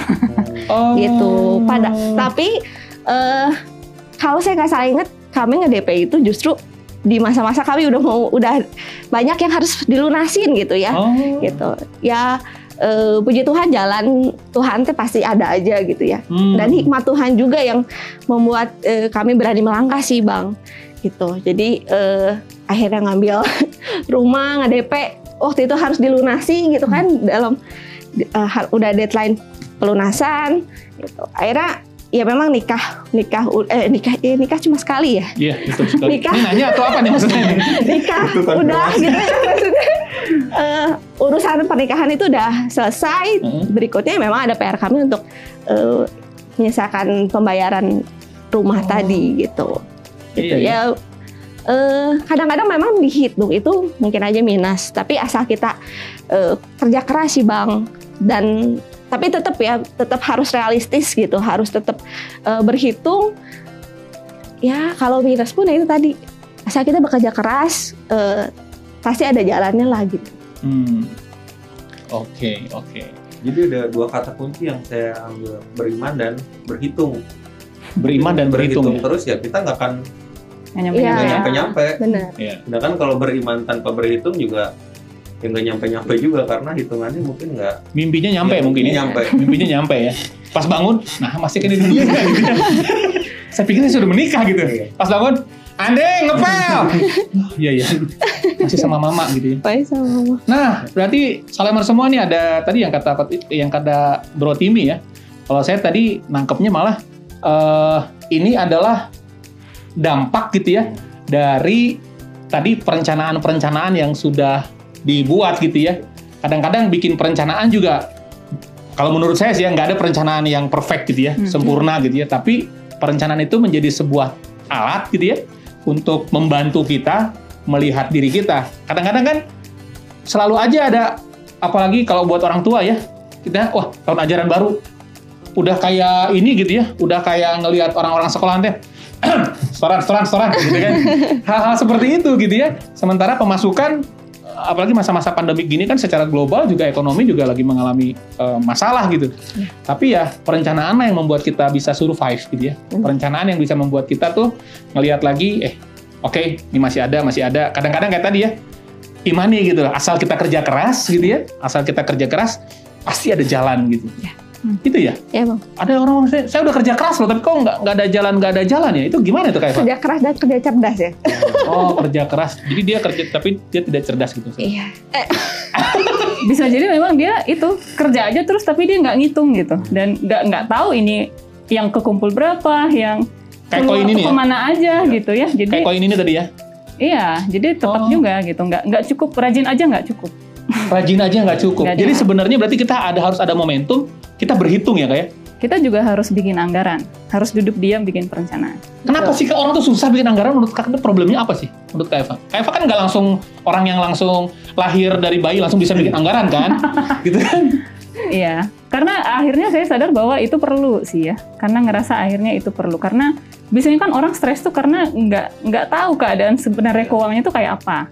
A: Oh.
D: gitu pada tapi eh kalau saya nggak salah ingat kami nge DP itu justru di masa-masa kami udah mau udah banyak yang harus dilunasin gitu ya.
A: Oh.
D: gitu. Ya eh, puji Tuhan jalan Tuhan teh pasti ada aja gitu ya.
A: Hmm.
D: dan hikmat Tuhan juga yang membuat eh, kami berani melangkah sih bang. Gitu. Jadi eh, akhirnya ngambil rumah nge DP waktu itu harus dilunasi gitu kan dalam eh, har- udah deadline pelunasan gitu. Akhirnya ya memang nikah nikah eh nikah eh, nikah cuma sekali ya
A: Iya, betul sekali.
D: Nikah.
A: Ini nanya atau apa nih maksudnya?
D: nikah udah gitu ya maksudnya Eh, urusan pernikahan itu udah selesai
A: Mhm.
D: berikutnya memang ada PR kami untuk eh, menyelesaikan pembayaran rumah
A: Oh.
D: tadi gitu gitu
A: Iya,
D: ya eh, kadang-kadang memang dihitung itu mungkin aja minus tapi asal kita eh, kerja keras sih bang dan tapi tetap ya tetap harus realistis gitu harus tetap eh, berhitung ya kalau minus pun ya itu tadi asal kita bekerja keras eh, pasti ada jalannya lah gitu
A: Hmm. Oke, oke.
B: Jadi ada dua kata kunci yang saya ambil beriman dan berhitung.
A: Beriman dan berhitung. ya?
B: terus ya kita nggak akan
C: nggak nyampe
D: Iya,
B: nggak
D: ya.
B: nyampe-nyampe.
D: benar
A: Iya.
B: Sedangkan kalau beriman tanpa berhitung juga ya nggak nyampe-nyampe juga karena hitungannya mungkin nggak
A: Mimpinya nyampe
B: ya,
A: mungkin ya.
B: nyampe.
A: Mimpinya nyampe ya. Pas bangun, nah masih kan di dunia gitu ya. Saya pikir saya sudah menikah gitu.
B: Iya.
A: Pas bangun, Ande ngepel. Oh, iya iya. Masih sama mama gitu ya.
D: Baik sama mama.
A: Nah, berarti Salemar semua nih ada tadi yang kata yang kata Bro Timi ya. Kalau saya tadi nangkepnya malah eh ini adalah dampak gitu ya dari tadi perencanaan-perencanaan yang sudah dibuat gitu ya. Kadang-kadang bikin perencanaan juga kalau menurut saya sih ya nggak ada perencanaan yang perfect gitu ya,
C: Hmm.
A: sempurna gitu ya. Tapi perencanaan itu menjadi sebuah alat gitu ya untuk membantu kita melihat diri kita. Kadang-kadang kan selalu aja ada apalagi kalau buat orang tua ya kita wah tahun ajaran baru udah kayak ini gitu ya udah kayak ngelihat orang-orang sekolah setoran setoran setoran gitu kan hal-hal seperti itu gitu ya sementara pemasukan apalagi masa-masa pandemi gini kan secara global juga ekonomi juga lagi mengalami eh, masalah gitu. Tapi ya perencanaan lah yang membuat kita bisa survive gitu ya. Perencanaan yang bisa membuat kita tuh ngelihat lagi eh oke ini masih ada masih ada. Kadang-kadang kayak tadi ya imani gitu loh. asal kita kerja keras gitu ya asal kita kerja keras pasti ada jalan gitu.
D: Ya.
C: Hmm.
A: itu ya
D: Ya bang.
A: ada orang saya, saya udah kerja keras loh tapi kok nggak nggak ada jalan nggak ada jalan ya itu gimana tuh kayak
D: Kerja keras dan kerja cerdas ya.
A: oh kerja keras jadi dia kerja tapi dia tidak cerdas gitu
D: Iya.
C: bisa jadi memang dia itu kerja aja terus tapi dia nggak ngitung gitu dan nggak nggak tahu ini yang kekumpul berapa yang
A: Kayak koin ini
C: ke
A: ya?
C: ke mana aja gitu ya jadi
A: kayak koin ini tadi ya
C: iya jadi tetap
A: Oh.
C: juga gitu nggak nggak cukup rajin aja nggak cukup
A: rajin aja nggak cukup.
C: Nggak
A: jadi sebenarnya berarti kita ada harus ada momentum kita berhitung ya kayak
C: kita juga harus bikin anggaran. Harus duduk diam bikin perencanaan.
A: Kenapa sih Kak, orang tuh susah bikin anggaran? Menurut itu problemnya apa sih? Menurut Kak Eva? Kak Eva kan nggak langsung orang yang langsung lahir dari bayi langsung bisa bikin anggaran kan? gitu kan?
C: Iya, karena akhirnya saya sadar bahwa itu perlu sih ya, karena ngerasa akhirnya itu perlu. Karena biasanya kan orang stres tuh karena nggak nggak tahu keadaan sebenarnya keuangannya tuh kayak apa.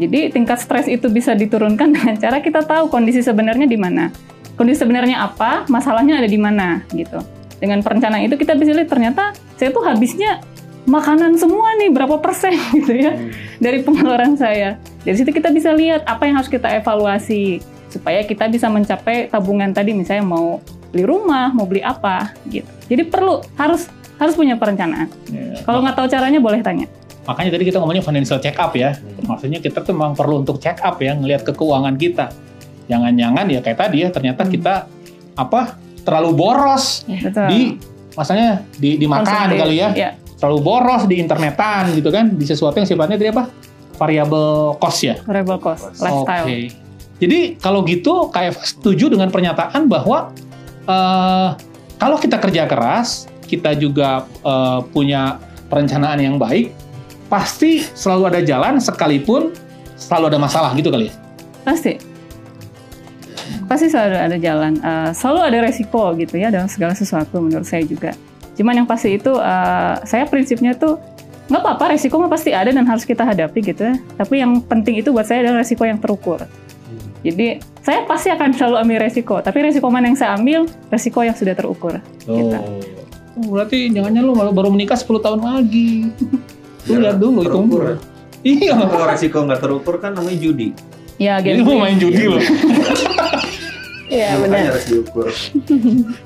C: Jadi tingkat stres itu bisa diturunkan dengan cara kita tahu kondisi sebenarnya di mana. Kondisi sebenarnya apa, masalahnya ada di mana gitu. Dengan perencanaan itu kita bisa lihat ternyata saya tuh habisnya makanan semua nih berapa persen gitu ya dari pengeluaran saya. Dari situ kita bisa lihat apa yang harus kita evaluasi supaya kita bisa mencapai tabungan tadi misalnya mau beli rumah, mau beli apa gitu. Jadi perlu harus harus punya perencanaan.
A: Ya.
C: Kalau nggak tahu caranya boleh tanya.
A: Makanya tadi kita ngomongnya financial check up ya. Maksudnya kita tuh memang perlu untuk check up ya, ngelihat ke keuangan kita. Jangan-jangan ya kayak tadi ya, ternyata
C: Hmm.
A: kita apa terlalu boros
C: Betul.
A: di maksudnya di, di makan
C: Konsumtif.
A: kali ya.
C: Ya,
A: Terlalu boros di internetan gitu kan, di sesuatu yang sifatnya tadi apa? Variable cost ya.
C: variable cost, lifestyle.
A: Oke. Jadi kalau gitu KF setuju dengan pernyataan bahwa eh, kalau kita kerja keras, kita juga eh, punya perencanaan yang baik, pasti selalu ada jalan sekalipun selalu ada masalah gitu kali ya.
C: Pasti. Pasti selalu ada jalan. Eh, selalu ada resiko gitu ya dalam segala sesuatu menurut saya juga. Cuman yang pasti itu eh, saya prinsipnya tuh nggak apa-apa resiko mah pasti ada dan harus kita hadapi gitu ya. Tapi yang penting itu buat saya adalah resiko yang terukur. Jadi saya pasti akan selalu ambil resiko. Tapi resiko mana yang saya ambil? Resiko yang sudah terukur. Gitu.
A: Oh, berarti jangan-jangan lu baru- baru menikah 10 tahun lagi. Lu lihat dulu itu umur.
B: ya.
A: Iya.
B: Kalau resiko nggak terukur kan namanya judi.
C: Ya,
A: Jadi
C: gambling.
A: mau main judi loh.
C: Iya,
B: Makanya
C: benar.
B: harus diukur.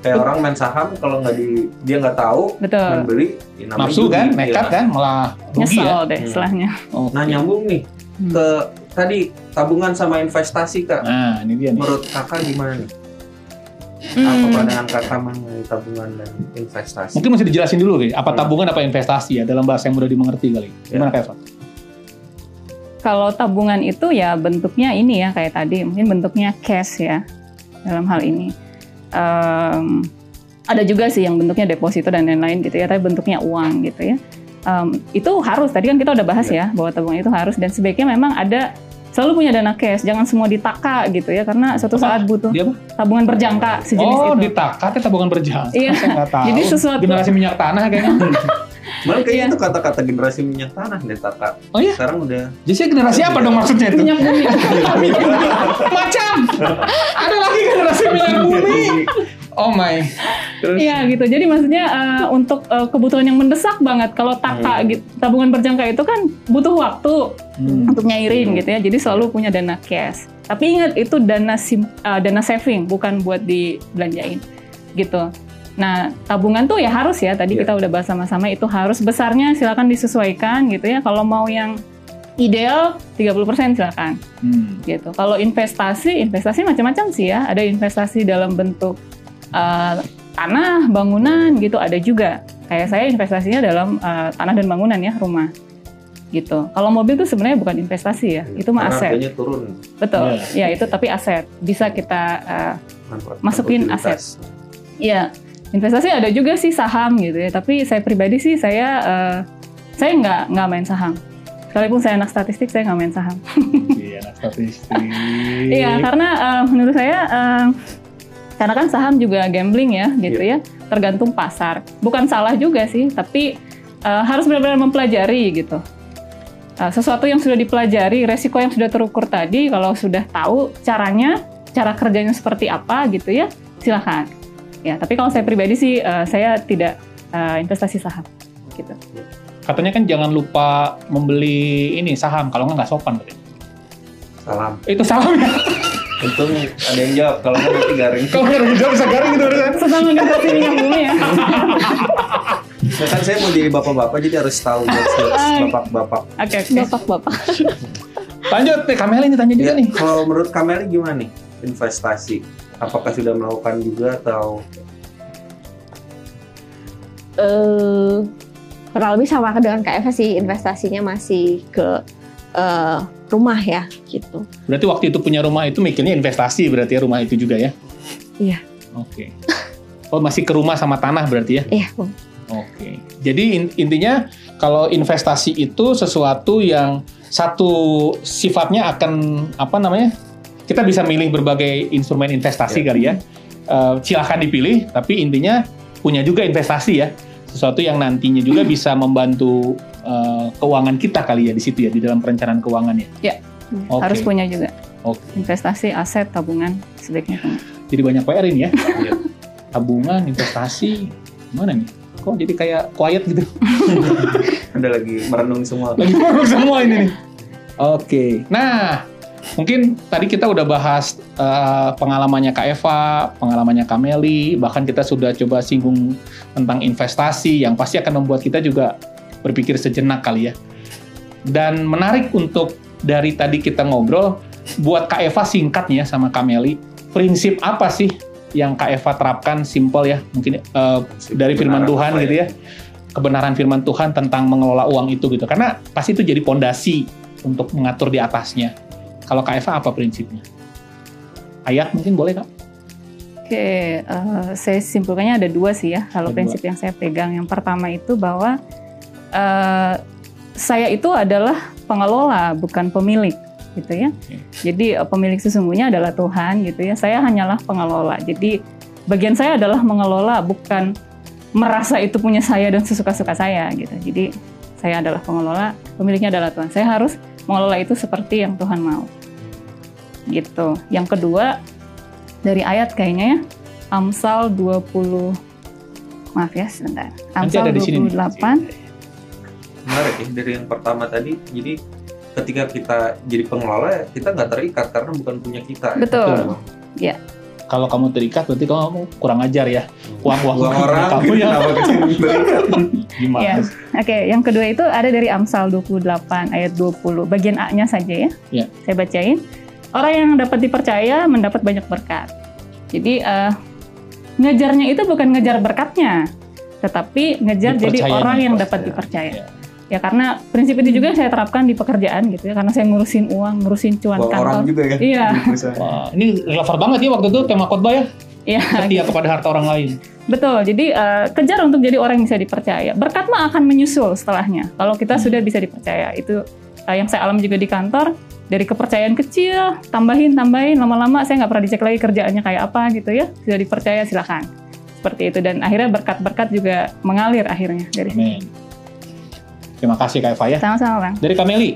B: Kayak orang main saham kalau nggak di dia nggak tahu
C: Betul.
B: main beli, ya namanya
A: Nafsu
B: judi.
A: kan,
B: Iya.
A: nekat kan, malah rugi
C: Nyesel
A: ya.
C: deh
B: Hmm.
C: istilahnya.
A: Oke.
B: Nah nyambung nih
C: Hmm.
B: ke tadi tabungan sama investasi kak.
A: Nah, ini dia nih.
B: Menurut kakak gimana nih?
C: Hmm.
B: Apa pandangan kakak mengenai tabungan dan investasi?
A: Mungkin mesti dijelasin dulu, Ki. apa
B: Hmm.
A: tabungan apa investasi ya dalam bahasa yang mudah dimengerti kali. Gimana Kak Eva?
C: Kalau tabungan itu ya bentuknya ini ya kayak tadi, mungkin bentuknya cash ya dalam hal ini. Em, ada juga sih yang bentuknya deposito dan lain-lain gitu ya, tapi bentuknya uang gitu ya. Em, itu harus, tadi kan kita udah bahas ya bahwa tabungan itu harus dan sebaiknya memang ada selalu punya dana cash, jangan semua ditaka gitu ya, karena suatu
A: Apa?
C: saat butuh
A: Dia apa?
C: tabungan berjangka sejenis
A: oh,
C: itu.
A: ditakat ya tabungan berjangka.
C: Iya.
A: Saya nggak tahu.
C: Jadi sesuatu-
A: generasi minyak tanah kayaknya.
B: Malah kayaknya
C: Iya.
B: itu kata-kata generasi minyak tanah deh kakak.
A: Oh iya?
B: Sekarang udah
A: Jadi generasi apa dong maksudnya itu?
C: Minyak bumi.
A: Macam. Ada lagi generasi minyak bumi. Oh my. Terus
C: Iya gitu. Jadi maksudnya eh, untuk eh, kebutuhan yang mendesak banget. Kalau taka
B: Hmm.
C: gitu, tabungan berjangka itu kan butuh waktu
A: Hmm.
C: untuk nyairin
B: Hmm.
C: gitu ya. Jadi selalu punya dana cash. Tapi ingat itu dana sim- eh, dana saving bukan buat dibelanjain gitu. Nah, tabungan tuh ya harus ya. Tadi
B: Iya.
C: kita udah bahas sama-sama itu harus besarnya silakan disesuaikan gitu ya. Kalau mau yang ideal 30% silakan
A: Hmm.
C: gitu. Kalau investasi, investasi macam-macam sih ya. Ada investasi dalam bentuk uh, tanah, bangunan gitu ada juga. Kayak saya investasinya dalam uh, tanah dan bangunan ya, rumah. Gitu. Kalau mobil tuh sebenarnya bukan investasi ya, itu mah aset.
B: harganya turun.
C: Betul. Ya itu tapi aset. Bisa kita uh,
B: manfaat
C: Masukin
B: produktivitas.
C: ya investasi ada juga sih saham gitu ya. Tapi saya pribadi sih saya uh, saya nggak nggak main saham. Sekalipun saya anak statistik, saya nggak main saham.
A: Iya, anak statistik.
C: Iya, karena eh, menurut saya eh, karena kan saham juga gambling ya, gitu ya, tergantung pasar. Bukan salah juga sih, tapi eh, harus benar-benar mempelajari gitu. Eh, sesuatu yang sudah dipelajari, resiko yang sudah terukur tadi, kalau sudah tahu caranya, cara kerjanya seperti apa gitu ya, silahkan. Ya, tapi kalau saya pribadi sih, eh, saya tidak eh, investasi saham. Gitu.
A: Katanya kan jangan lupa membeli ini saham kalau nggak nggak sopan katanya.
B: Salam.
A: Itu saham ya.
B: Untung ada yang jawab. Kalau nggak nanti garing.
A: Kalau nggak ada jawab bisa garing gitu kan.
C: Sesama investasi minyak bumi ya.
B: Ya kan saya mau jadi bapak-bapak jadi harus tahu bapak-bapak.
C: Oke, oke.
D: Bapak-bapak.
A: Lanjut nih, Kamela ini tanya juga
B: Ya,
A: nih.
B: kalau menurut Kameli gimana nih investasi? Apakah sudah melakukan juga atau
D: eh kurang lebih sama dengan KF sih investasinya masih ke eh, rumah ya gitu.
A: Berarti waktu itu punya rumah itu mikirnya investasi berarti ya rumah itu juga ya?
D: Iya.
A: Oke. Oh masih ke rumah sama tanah berarti ya?
D: Iya, Bung.
A: Oke. Jadi in- intinya kalau investasi itu sesuatu yang satu sifatnya akan apa namanya? Kita bisa milih berbagai instrumen investasi kali ya. Eh, silahkan dipilih, tapi intinya punya juga investasi ya. Sesuatu yang nantinya juga bisa membantu eh, keuangan kita kali ya di situ ya di dalam perencanaan keuangannya.
C: Ya.
A: Oke.
C: Harus punya juga.
A: Oke.
C: Investasi, aset, tabungan sebaiknya punya.
A: Jadi banyak PR ini ya.
B: Iya.
A: Tabungan, investasi, gimana nih? Kok jadi kayak quiet gitu?
B: Ada lagi merenung semua.
A: Lagi baru semua ini nih. Oke. Nah, mungkin tadi kita udah bahas eh, pengalamannya Kak Eva, pengalamannya Kak Meli, bahkan kita sudah coba singgung tentang investasi yang pasti akan membuat kita juga berpikir sejenak kali ya. Dan menarik untuk dari tadi kita ngobrol, buat Kak Eva singkat nih ya sama Kak Meli, prinsip apa sih yang Kak Eva terapkan? Simple ya, mungkin eh, dari firman Tuhan gitu ya? kebenaran firman Tuhan tentang mengelola uang itu gitu. Karena pasti itu jadi pondasi untuk mengatur di atasnya. Kalau Kak Eva apa prinsipnya? Ayat mungkin boleh Kak?
C: Oke, eh, saya simpulkannya ada dua sih ya. Kalau
A: Ada
C: prinsip yang saya pegang, yang pertama itu bahwa eh, saya itu adalah pengelola, bukan pemilik, gitu ya. Jadi eh, pemilik sesungguhnya adalah Tuhan, gitu ya. Saya hanyalah pengelola. Jadi bagian saya adalah mengelola, bukan merasa itu punya saya dan sesuka-suka saya, gitu. Jadi saya adalah pengelola, pemiliknya adalah Tuhan. Saya harus mengelola itu seperti yang Tuhan mau, gitu. Yang kedua dari ayat kayaknya ya Amsal 20 maaf ya sebentar Amsal
A: ada di sini nih.
C: 28
B: Menarik ya dari yang pertama tadi. Jadi ketika kita jadi pengelola ya kita nggak terikat karena bukan punya kita. ya.
C: betul
A: kalau kamu terikat berarti kamu kurang ajar ya uang uang,
B: Uang orang
A: kamu ya
B: kenapa kita terikat?
A: gimana
C: Iya. Oke, yang kedua itu ada dari Amsal 28 ayat 20 bagian A-nya saja ya.
A: Iya.
C: Saya bacain. Orang yang dapat dipercaya mendapat banyak berkat. Jadi eh, ngejarnya itu bukan ngejar berkatnya, tetapi ngejar jadi orang yang dapat dipercaya.
A: Iya.
C: Ya karena prinsip itu juga saya terapkan di pekerjaan gitu ya, karena saya ngurusin uang, ngurusin cuan
B: orang
C: kantor.
B: juga ya.
C: Iya.
A: Wah, ini relevan banget ya waktu itu tema khotbah ya
C: Iya.
A: setia kepada harta orang lain
C: Betul, jadi eh, kejar untuk jadi orang yang bisa dipercaya. Berkat mah akan menyusul setelahnya. Kalau kita sudah bisa dipercaya, itu eh, yang saya alami juga di kantor. Dari kepercayaan kecil, tambahin, tambahin, lama-lama saya nggak pernah dicek lagi kerjaannya kayak apa gitu ya. Sudah dipercaya, silakan. Seperti itu dan akhirnya berkat-berkat juga mengalir akhirnya dari sini.
A: Terima kasih Kak Eva ya
C: Sama-sama bang.
A: dari Kameli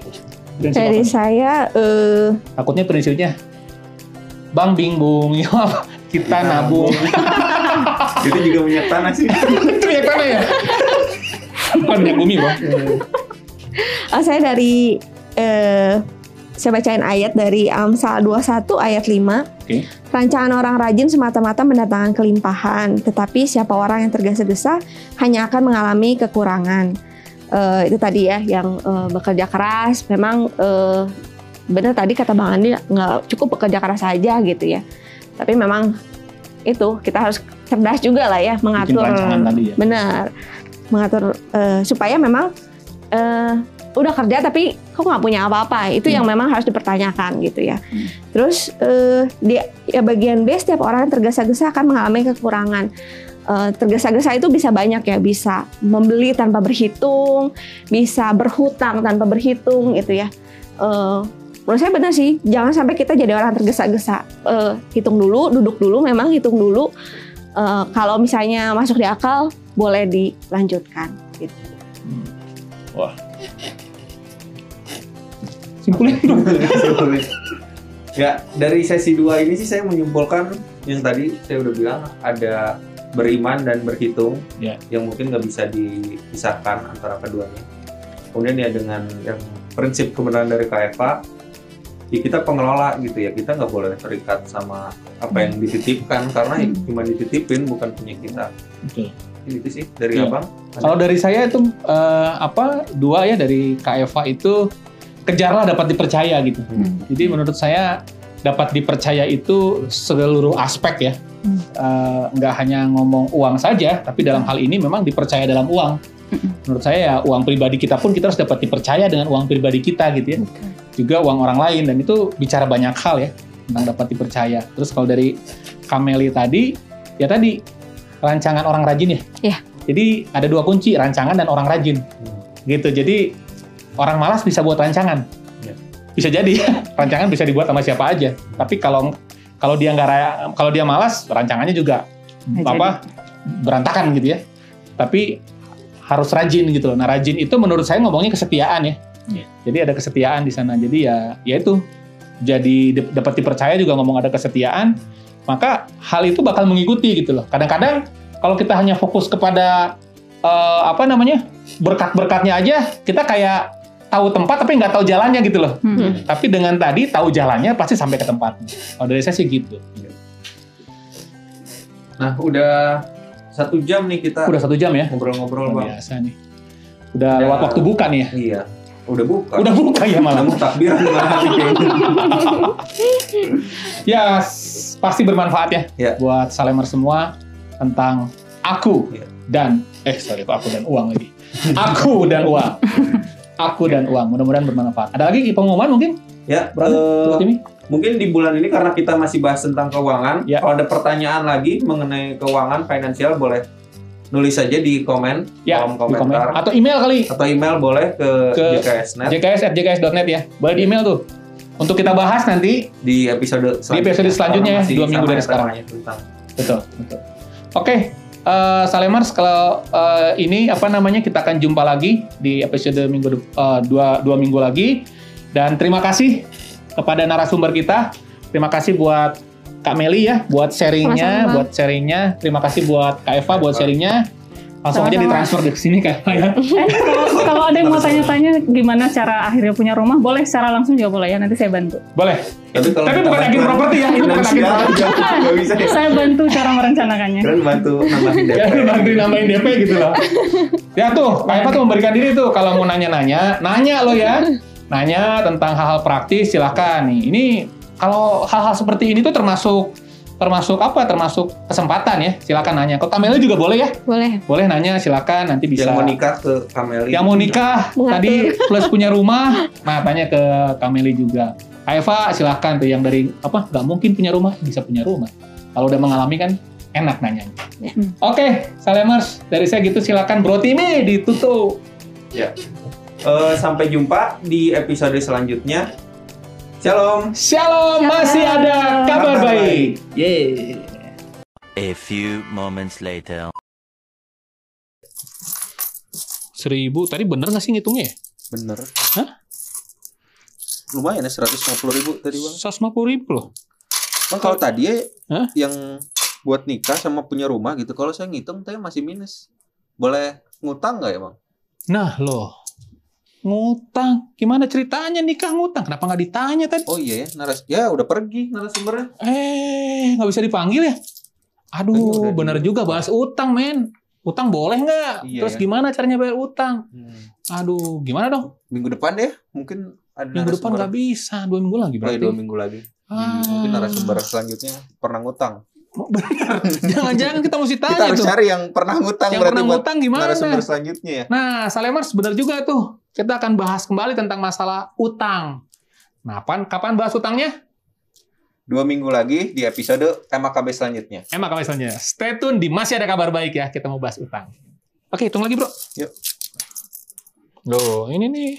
A: prinsip
D: Dari
A: apa?
D: saya eh,
A: takutnya prinsipnya Bang bingung ya apa? kita nabung
B: Itu juga minyak tanah sih.
A: itu ya tanah ya bukan minyak bumi bro
D: oh, saya dari eh, saya bacain ayat dari Amsal 21 ayat 5.
A: Oke.
D: Rancangan orang rajin semata-mata mendatangkan kelimpahan, tetapi siapa orang yang tergesa-gesa hanya akan mengalami kekurangan. Eh, itu tadi ya yang eh, bekerja keras. Memang eh, benar tadi kata Bang Andi nggak cukup bekerja keras saja gitu ya. Tapi memang itu kita harus cerdas juga lah ya mengatur
A: tadi ya
D: benar mengatur eh, supaya memang eh, udah kerja tapi kok nggak punya apa-apa itu
A: Hmm.
D: yang memang harus dipertanyakan gitu ya
A: Hmm.
D: terus eh, di ya bagian B setiap orang yang tergesa-gesa akan mengalami kekurangan Eh, tergesa-gesa itu bisa banyak ya bisa membeli tanpa berhitung bisa berhutang tanpa berhitung gitu ya. Eh, menurut saya benar sih jangan sampai kita jadi orang tergesa-gesa. Eh, hitung dulu duduk dulu memang hitung dulu. Eh, kalau misalnya masuk di akal boleh dilanjutkan gitu.
A: wah. Simpulin.
B: Ya dari sesi 2 ini sih saya menyimpulkan yang tadi saya udah bilang ada beriman dan berhitung
A: Ya.
B: yang mungkin nggak bisa dipisahkan antara keduanya. Kemudian ya dengan yang prinsip kebenaran dari KFA, ya kita pengelola gitu ya kita nggak boleh terikat sama apa yang dititipkan karena
C: Hmm.
B: cuma dititipin bukan punya kita.
A: Betul.
B: Itu sih dari
A: Iya.
B: abang.
A: Kalau dari saya itu eh, apa dua ya dari Eva itu kejarlah dapat dipercaya gitu.
C: Hmm.
A: Jadi menurut saya dapat dipercaya itu seluruh aspek ya.
C: Hmm.
A: Eh, nggak hanya ngomong uang saja, tapi dalam hal ini memang dipercaya dalam uang.
C: Hmm.
A: Menurut saya ya uang pribadi kita pun kita harus dapat dipercaya dengan uang pribadi kita gitu ya. Juga uang orang lain dan itu bicara banyak hal ya tentang dapat dipercaya. Terus kalau dari Kameli tadi ya tadi rancangan orang rajin ya.
D: Iya.
A: Jadi ada dua kunci rancangan dan orang rajin. Gitu. Jadi orang malas bisa buat rancangan. Bisa jadi rancangan bisa dibuat sama siapa aja. Tapi kalau kalau dia nggak raya- kalau dia malas rancangannya juga
C: Nggak
A: apa berantakan gitu ya. Tapi harus rajin gitu loh. Nah rajin itu menurut saya ngomongnya kesetiaan ya. Iya. Jadi ada kesetiaan di sana. Jadi ya, ya itu jadi dap- dapat dipercaya juga ngomong ada kesetiaan, maka hal itu bakal mengikuti gitu loh. Kadang-kadang kalau kita hanya fokus kepada eh, apa namanya berkat-berkatnya aja, kita kayak tahu tempat tapi nggak tahu jalannya gitu loh.
C: Hmm.
A: Tapi dengan tadi tahu jalannya pasti sampai ke tempatnya. Kalau dari saya sih gitu.
B: Nah, udah satu jam nih kita
A: Udah satu jam ya.
B: ngobrol-ngobrol bang.
A: biasa nih. Udah lewat waktu buka nih ya.
B: Iya, udah buka.
A: Udah buka ya malah.
B: Udah kayaknya.
A: Ya pasti bermanfaat ya,
B: Ya.
A: buat Salemer semua tentang aku
B: Ya.
A: dan eh sorry kok aku dan uang lagi. Aku dan uang. Aku dan uang. Mudah-mudahan bermanfaat. Ada lagi pengumuman mungkin?
B: Ya,
A: Brother, Tuh, Timmy?
B: mungkin di bulan ini karena kita masih bahas tentang keuangan,
A: Ya.
B: kalau ada pertanyaan lagi mengenai keuangan finansial boleh nulis saja di komen,
A: Ya,
B: kolom
A: di komen.
B: komentar
A: Atau email kali.
B: atau email boleh ke,
A: Ke
B: JKSNet
A: jks@jks.net ya. Boleh di email tuh. Untuk kita bahas nanti.
B: di episode selanjutnya.
A: episode selanjutnya ya, dua minggu dari sekarang. Betul, betul. Oke, eh, Salemers kalau eh, ini apa namanya kita akan jumpa lagi di episode minggu eh, dua dua minggu lagi dan terima kasih kepada narasumber kita. Terima kasih buat Kak Meli ya buat sharingnya, buat sharingnya. Terima kasih buat Kak Eva buat sharingnya. Langsung aja ditransfer di sini Kak Eva ya.
C: Eh, kalau, kalau ada yang mau tanya-tanya gimana cara akhirnya punya rumah, boleh secara langsung juga boleh ya. Nanti saya bantu.
A: Boleh.
B: Tapi, kalau
A: Tapi bukan agen properti ya, ini bukan agen properti.
B: ya.
C: Saya bantu cara merencanakannya.
B: Kalian bantu nambahin DP.
A: Ya, bantuin nambahin DP gitu loh. Ya tuh, Kak Eva tuh memberikan diri tuh kalau mau nanya-nanya, nanya lo ya. Nanya tentang hal-hal praktis silahkan nih. Ini kalau hal-hal seperti ini tuh termasuk termasuk apa? Termasuk kesempatan ya. Silakan nanya. Kalau Kameli juga boleh ya.
D: Boleh.
A: Boleh nanya silakan nanti bisa.
B: Yang mau nikah ke Kameli.
A: Yang mau nikah
D: Mengatur.
A: tadi plus punya rumah, nah tanya ke Kameli juga. Eva silahkan tuh yang dari apa nggak mungkin punya rumah bisa punya rumah. Kalau udah mengalami kan enak nanyanya.
D: Ya.
A: Oke, Salemers dari saya gitu silakan Bro Timi ditutup.
B: Eh, sampai jumpa di episode selanjutnya. Shalom.
A: Shalom, masih ada kabar
B: Kabar
A: baik. Yeay.
E: A few moments later.
A: Seribu, tadi bener nggak sih ngitungnya ya?
F: Bener.
A: Hah?
F: Lumayan ya 150 ribu tadi bang.
A: 150 ribu loh.
F: Bang kalau tadi ya
A: Hah?
F: yang buat nikah sama punya rumah gitu. Kalau saya ngitung saya masih minus. Boleh ngutang nggak ya bang?
A: Nah loh, ngutang. Gimana ceritanya nikah ngutang? Kenapa nggak ditanya tadi?
F: Oh iya ya, naras ya udah pergi narasumbernya.
A: Eh, nggak bisa dipanggil ya? Aduh,
F: udah
A: bener
F: di-
A: juga bahas utang, men. Utang boleh nggak?
F: Iya,
A: Terus
F: ya.
A: gimana caranya bayar utang?
F: Hmm.
A: Aduh, gimana dong?
F: Minggu depan deh mungkin ada
A: Minggu depan nggak bisa, dua minggu lagi
F: Oh, iya,
A: berarti.
F: dua minggu lagi.
A: Ah.
F: Mungkin narasumber selanjutnya pernah ngutang.
A: Bener. Jangan-jangan kita mesti tanya
F: Kita harus
A: tuh.
F: cari yang pernah ngutang
A: Yang
F: berarti
A: pernah ngutang gimana?
F: narasumber selanjutnya ya.
A: Nah, Salemers benar juga tuh. Kita akan bahas kembali tentang masalah utang. Nah, kapan, kapan bahas utangnya?
F: Dua minggu lagi di episode MAKB selanjutnya.
A: Emang kapan selanjutnya? Stay tune di Masih Ada Kabar Baik ya. Kita mau bahas utang. Oke, hitung lagi bro.
F: Yuk.
A: Loh, ini nih